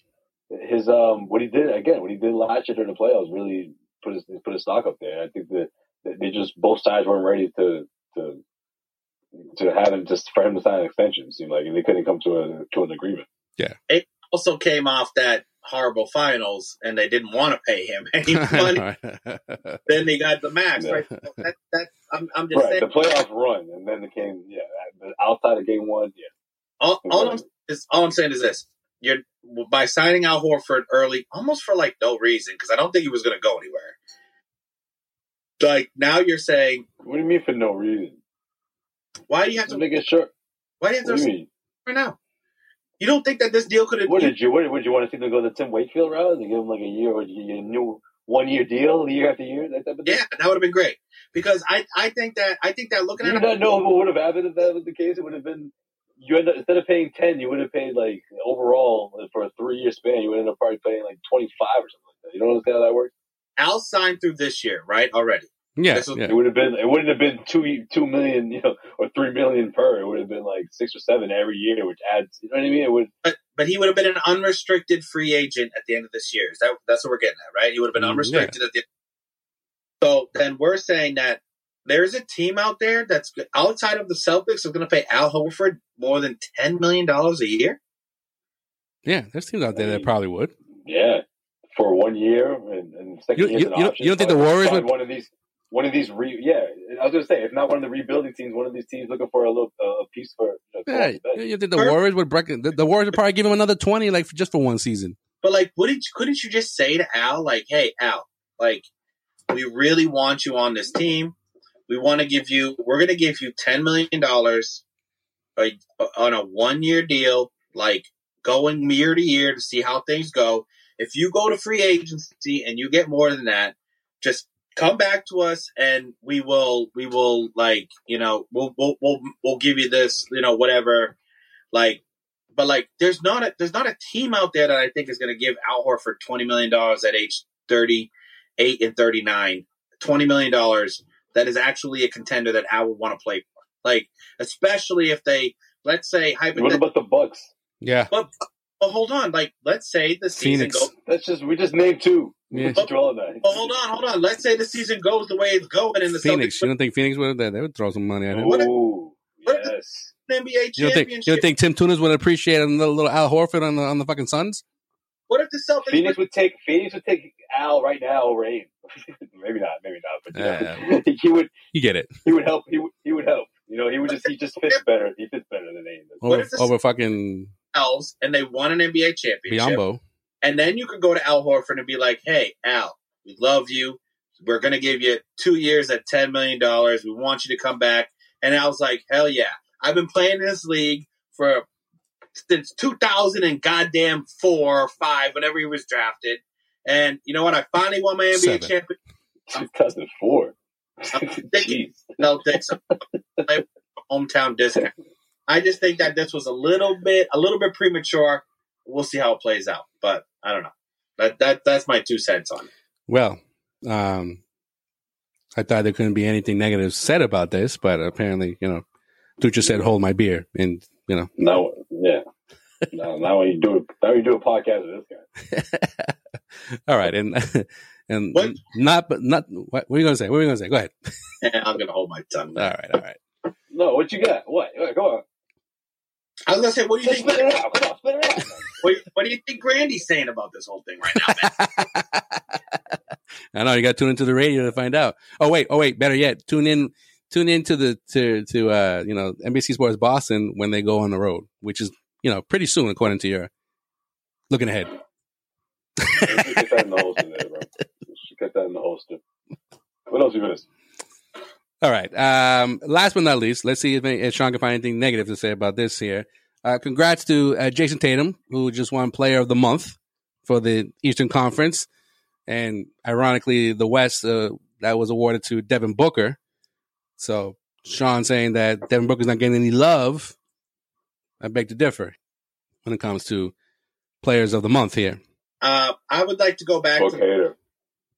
his um what he did again, what he did last year during the playoffs really put his put his stock up there. I think that they just both sides weren't ready to to to have him just for him to sign an extension. It seemed like and they couldn't come to a to an agreement. Yeah, it also came off that horrible finals, and they didn't want to pay him any money. then they got the max, yeah. right? That, that I'm, I'm just right, saying the playoff run, and then it came yeah outside of game one, yeah. All, all I'm is all I'm saying is this: you're by signing Al Horford early, almost for like no reason, because I don't think he was going to go anywhere. Like now, you're saying, what do you mean for no reason? Why do you have to make it sure? Why do you have to right now? You don't think that this deal could have? What did you? What would you want to see them go the Tim Wakefield route and give him like a year or a new one year deal, year after year? That type of thing? Yeah, that would have been great because I I think that I think that looking you at you not know what would have happened if that was the case. It would have been you end up instead of paying ten, you would have paid like overall for a three year span. You would end up probably paying like twenty five or something like that. You don't understand how that works? Al signed through this year, right? Already. Yeah, was, yeah, it would have been. It wouldn't have been two two million, you know, or three million per. It would have been like six or seven every year, which adds. You know what I mean? It would. But but he would have been an unrestricted free agent at the end of this year. Is that that's what we're getting at, right? He would have been mm, unrestricted yeah. at the. So then we're saying that there's a team out there that's outside of the Celtics is going to pay Al Horford more than ten million dollars a year. Yeah, there's teams out there that probably would. Yeah, for one year and, and second you, you, you, don't, you don't think the Warriors would one of these one of these re yeah I was gonna say if not one of the rebuilding teams, one of these teams looking for a little uh, piece for. You know, yeah, you think the Warriors would break the, the Warriors would probably give him another twenty like for, just for one season. But like, wouldn't couldn't you just say to Al like, "Hey, Al, like, we really want you on this team we want to give you, we're going to give you $10 million on a one year deal, like going year to year to see how things go. If you go to free agency and you get more than that, just come back to us and we will, we will like, you know, we'll, we'll, we'll, we'll give you this, you know, whatever. Like, but like, there's not a, there's not a team out there that I think is going to give Al Horford $20 million at age 38 and 39, $20 million that is actually a contender that I would want to play for. Like, especially if they, let's say, hypothetically. What about the Bucks? Yeah. But, but hold on. Like, let's say the season goes. That's just, we just named two. Yeah. But, hold on, hold on. Let's say the season goes the way it's going in the Phoenix. Celtics. You don't think Phoenix would? Have that? They would throw some money at him. Ooh, yes. NBA you don't, think, you don't think Tim Tunis would appreciate a little, little Al Horford on the on the fucking Suns? What if the Celtics? Phoenix would take Phoenix would take Al right now over Ayton. maybe not, maybe not, but yeah, know, uh, he would. You get it. He would help. He would. He would help. You know, he would just. He just fits better. He fits better than Ayton. Over, over fucking elves, and they won an NBA championship. Biyombo. And then you could go to Al Horford and be like, "Hey, Al, we love you. We're going to give you two years at ten million dollars. We want you to come back." And Al's like, "Hell yeah! I've been playing in this league for since 2000 and goddamn four or five, whenever he was drafted. And you know what? I finally won my NBA championship. 2004. Celtics, uh, hometown discount. I just think that this was a little bit, a little bit premature. We'll see how it plays out, but I don't know. That that that's my two cents on it. Well, um, I thought there couldn't be anything negative said about this, but apparently, you know, Dutra said, "Hold my beer," and you know, no, yeah, no, now when you do it, now you do a podcast with this guy. All right, and and what? not but not what, what are you going to say? What are you going to say? Go ahead. I'm going to hold my tongue. All right, all right. No, what you got? What? Go on. I was gonna say, what do you Just think? Spit it out. Come on, spit it out. what, what, do you think Grandy's saying about this whole thing right now? I know you got to tune into the radio to find out. Oh wait, oh wait, better yet, tune in, tune into the to to uh you know NBC Sports Boston when they go on the road, which is you know pretty soon according to your looking ahead. get that in the holster there, bro. Get that in the holster. What else you missed? All right. Um, last but not least, let's see if, if, Sean can find anything negative to say about this here. Uh, congrats to uh, Jayson Tatum, who just won Player of the Month for the Eastern Conference, and ironically, the West uh, that was awarded to Devin Booker, So Sean saying that Devin Booker's not getting any love. I beg to differ when it comes to players of the month here. Uh, I would like to go back Book to hater.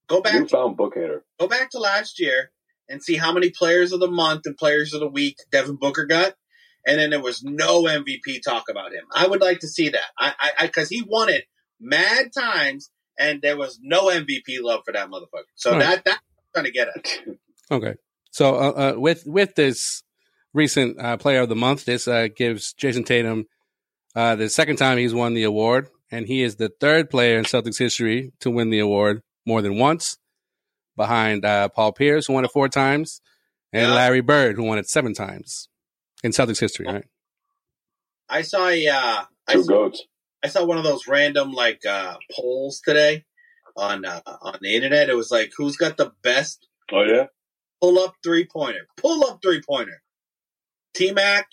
go back You to, found book hater. go back to last year and see how many players of the month and players of the week Devin Booker got, and then there was no MVP talk about him. I would like to see that. I, I, because he won it mad times, and there was no MVP love for that motherfucker. So Right. that that I'm trying to get at. Okay. So uh, uh, with with this recent uh, Player of the Month, this uh, gives Jayson Tatum uh, the second time he's won the award, and he is the third player in Celtics history to win the award more than once, behind uh, Paul Pierce, who won it four times, and Yeah. Larry Bird, who won it seven times in Celtics history. Right? I saw a uh, I Two saw, goats. I saw one of those random like uh, polls today on uh, on the internet. It was like who's got the best Oh yeah. pull up three pointer, pull up three pointer. T Mac,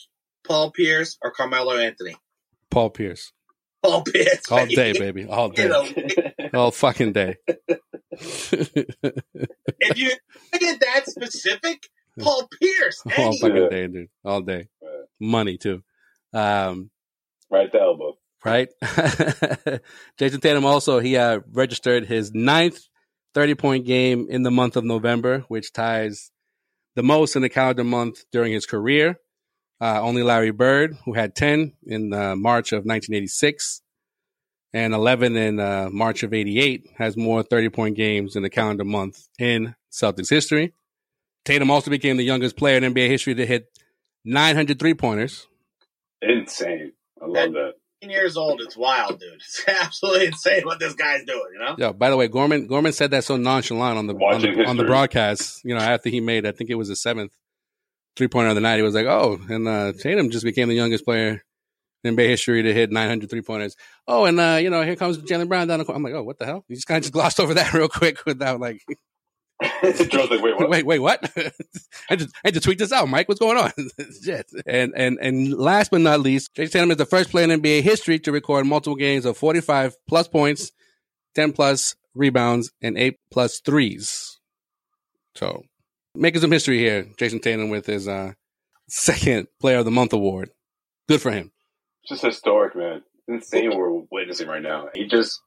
Paul Pierce, or Carmelo Anthony. Paul Pierce, Paul Pierce all day, baby, all You day, know, all fucking day. if you get that specific, Paul Pierce. all fucking day, dude, all day. Right. Money too. Um, right at the elbow. right? Jayson Tatum also he uh, registered his ninth thirty point game in the month of November, which ties the most in the calendar month during his career. Uh, only Larry Bird, who had ten in uh, March of 1986 and 11 in uh, March of 88, has more 30 point games in the calendar month in Celtics history. Tatum also became the youngest player in NBA history to hit 900 three pointers. Insane. I love that. 18 years old. It's wild, dude. It's absolutely insane what this guy's doing. You know. Yeah. By the way, Gorman Gorman said that so nonchalant on the on the, on the broadcast. You know, after he made, I think it was the seventh three pointer of the night. He was like, "Oh, and uh, Tatum just became the youngest player in NBA history to hit 900 three pointers." Oh, and uh, you know, here comes Jaylen Brown down the court. I'm like, "Oh, what the hell?" He just kind of just glossed over that real quick without like, like, wait, what? "Wait, wait, what?" I just I just tweet this out, Mike. What's going on? Shit. And and and last but not least, Jayson Tatum is the first player in NBA history to record multiple games of 45 plus points, 10 plus rebounds, and eight plus threes. So making some history here, Jayson Tatum with his uh, second Player of the Month award. Good for him. It's just historic, man. It's insane what we're witnessing right now. He just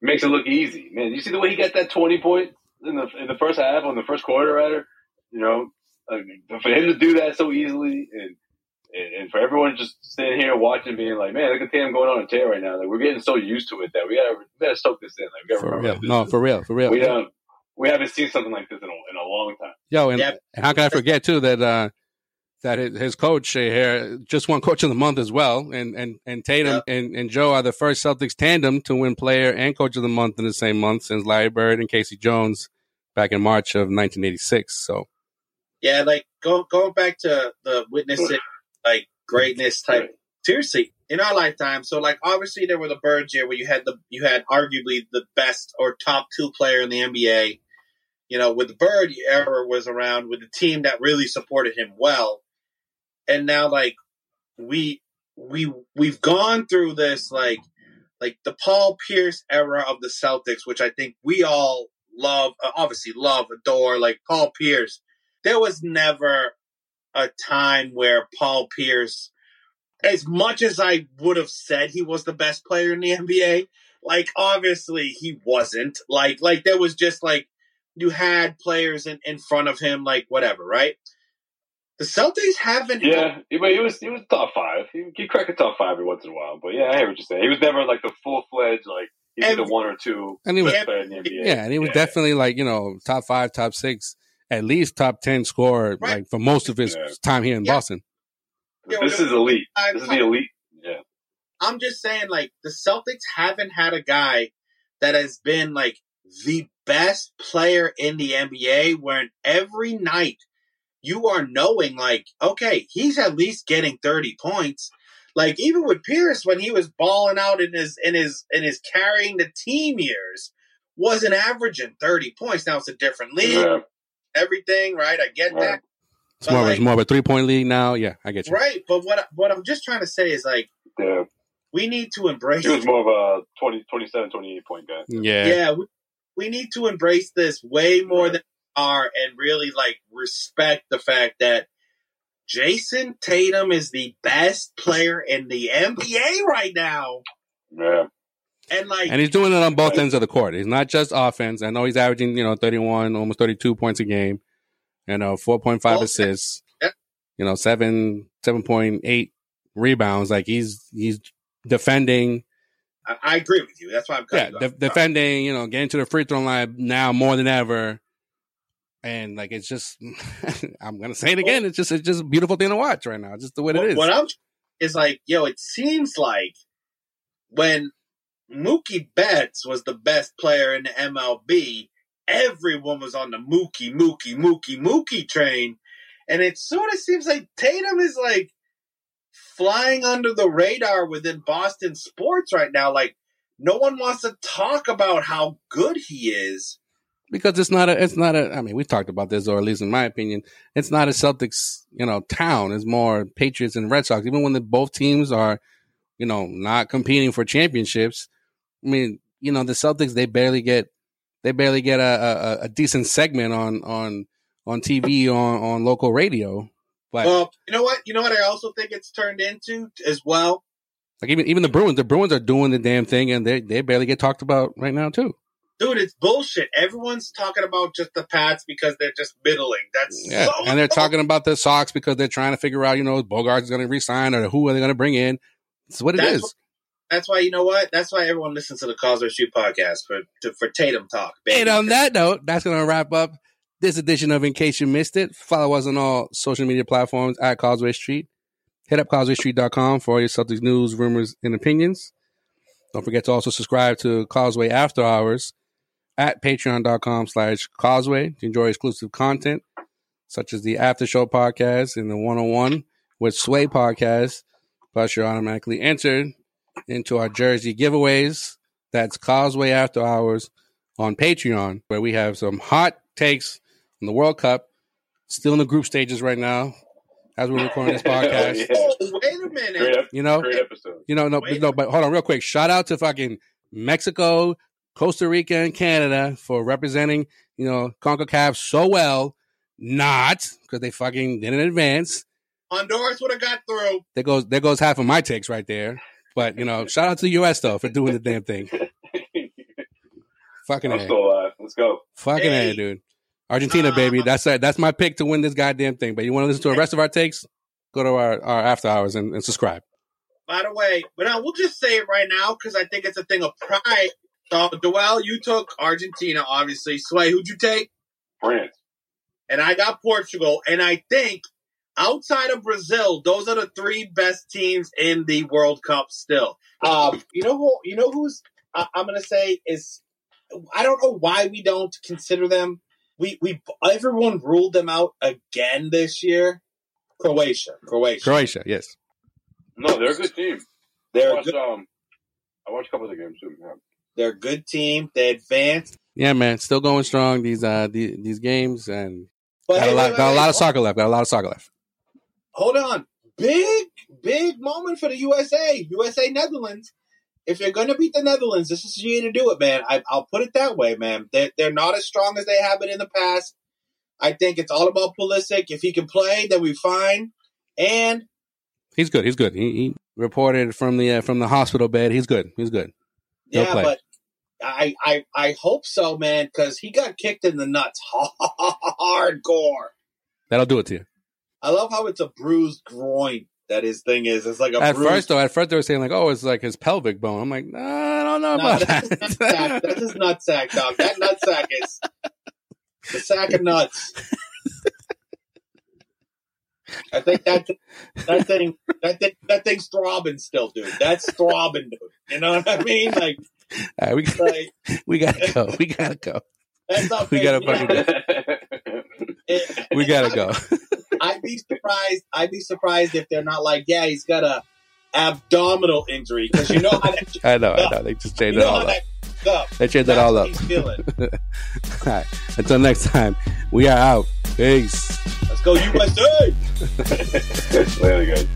makes it look easy, man. You see the way he got that twenty points in the in the first half on the first quarter, rather. You know, like, for him to do that so easily, and, and and for everyone just sitting here watching, being like, man, look at Tatum going on a tear right now. Like we're getting so used to it that we gotta we gotta soak this in. Like we gotta For remember real. No, is- for real. For real. we um we haven't seen something like this in a, in a long time. Yo, and, Yeah. and how can I forget too that uh, that his, coach here just won Coach of the Month as well, and and and Tatum and, and Joe are the first Celtics tandem to win Player and Coach of the Month in the same month since Larry Bird and K.C. Jones back in March of 1986. So Yeah, like go, going back to the witnessing like greatness type. Seriously, in our lifetime, so like obviously there were the Birds year where you had the you had arguably the best or top two player in the NBA. You know, with the Bird era was around with a team that really supported him well, and now like we we we've gone through this like like the Paul Pierce era of the Celtics, which I think we all love, uh, obviously love, adore. Like Paul Pierce, there was never a time where Paul Pierce, as much as I would have said he was the best player in the NBA, like obviously he wasn't. Like like there was just like you had players in, in front of him, like whatever, right? The Celtics haven't Yeah, he, but he was he was top five. He he cracked a top five every once in a while. But yeah, I hear what you're saying. He was never like the full fledged like he's And- the one or two and he was player in the NBA. yeah, and he was definitely like you know top five, top six, at least top ten scorer Right. like for most of his Yeah. time here in Yeah. Boston. Yeah, This well, is elite. I- This is the elite. Yeah, I'm just saying, like, the Celtics haven't had a guy that has been like the best player in the NBA where every night you are knowing, like, okay, he's at least getting 30 points. Like even with Pierce when he was balling out in his in his in his carrying the team years, wasn't averaging 30 points. Now it's a different league, yeah. everything, right? I get Right. that. It's more, But, it's more of a three point league now. Yeah, I get you. Right. But what I- what I'm just trying to say is like yeah. we need to embrace He was more of a 20, 27, 28 point guy. Yeah. yeah, we, we need to embrace this way more Right. than are and really like respect the fact that Jayson Tatum is the best player in the NBA right now. Yeah. And like And he's doing it on both ends of the court. He's not just offense. I know he's averaging, you know, 31, almost 32 points a game, you know, 4.5 Well, assists, yeah. you know, 7, 7.8 rebounds. Like he's, he's defending, I, I agree with you. That's why I'm yeah, de- defending, you know, getting to the free throw line now more than ever. And like, it's just, I'm going to say it again. It's just, it's just a beautiful thing to watch right now. Just the way what, it is. what I'm is like, yo, it seems like when Mookie Betts was the best player in the MLB, everyone was on the Mookie, Mookie, Mookie, Mookie train. And it sort of seems like Tatum is like flying under the radar within Boston sports right now. Like, no one wants to talk about how good he is. Because it's not a it's not a I mean we talked about this or at least in my opinion it's not a Celtics you know town it's more Patriots and Red Sox even when the, both teams are you know not competing for championships I mean you know the Celtics they barely get they barely get a, a, a decent segment on on on TV on on local radio but Well, you know what? You know what I also think it's turned into as well? like even even the Bruins the Bruins are doing the damn thing and they they barely get talked about right now too Dude, it's bullshit. Everyone's talking about just the Pats because they're just middling. That's Yeah, so and they're talking about the Sox because they're trying to figure out, you know, if Bogaerts going to resign or who are they going to bring in. It's what it That's is. what- That's why you know what? That's why everyone listens to the Causeway Street podcast for to, for Tatum talk. Baby. And on that note, that's going to wrap up this edition of In Case You Missed It. Follow us on all social media platforms at Causeway Street. Hit up causewaystreet.com for all your Celtics news, rumors, and opinions. Don't forget to also subscribe to Causeway After Hours at patreon.com slash causeway to enjoy exclusive content such as the After Show podcast and the 101 with Sway podcast. Plus, you're automatically entered into our jersey giveaways. That's Causeway After Hours on Patreon, where we have some hot takes on the World Cup. Still in the group stages right now as we're recording this podcast. Yeah. Oh, wait a minute. Great, You know, great episode. you know, no, Wait. no, but hold on, real quick. Shout out to fucking Mexico, Costa Rica, and Canada for representing, you know, Concacaf so well. Not because they fucking did in advance. Honduras would have got through. There goes there goes half of my takes right there. But you know, shout out to the U.S. though for doing the damn thing. Fucking I'm a, still alive. Let's go. fucking Hey. a, dude. Argentina, Uh, baby. That's it. That's my pick to win this goddamn thing. But you want to listen to the rest of our takes? Go to our, our after hours and, and subscribe. By the way, but now we'll just say it right now because I think it's a thing of pride. So, Joel, you took Argentina, obviously. Sway, who'd you take? France. And I got Portugal. And I think outside of Brazil, those are the three best teams in the World Cup still. Um, you know who? You know who's? I, I'm going to say is. I don't know why we don't consider them. We we everyone ruled them out again this year. Croatia, Croatia. Croatia, yes. No, they're a good team. They're a watched, good, um, I watched a couple of the games too. Yeah. They're a good team. They advanced. Yeah, man. Still going strong these uh these, these games and But got hey, a lot wait, wait, got a wait. lot of soccer left. Got a lot of soccer left. Hold on. Big, big moment for the USA. USA Netherlands. If you're going to beat the Netherlands, this is the year to do it, man. I, I'll put it that way, man. They're, they're not as strong as they have been in the past. I think it's all about Pulisic. If he can play, then we fine. And He's good. He's good. He, he reported from the uh, from the hospital bed. He's good. He's good. He'll yeah, play. but I, I, I hope so, man, because he got kicked in the nuts hardcore. That'll do it to you. I love how it's a bruised groin that his thing is. It's like a At bruised first, though, at first they were saying like, "Oh, it's like his pelvic bone." I'm like, nah, I don't know No, about that's his nutsack. that. That's his nutsack, dog. That nutsack is the sack of nuts. I think that that thing that thing that thing's throbbing still, dude. That's throbbing, dude. You know what I mean? Like, right, we like we gotta go. We gotta go. that's not We gotta fucking It- We gotta go. I'd be surprised. I'd be surprised if they're not like, yeah, he's got a abdominal injury because you know how that. I know. I know. They just You changed it all up. Up. They changed That's that all up. All right. Until next time, we are out. Peace. Let's go USA. Later, guys.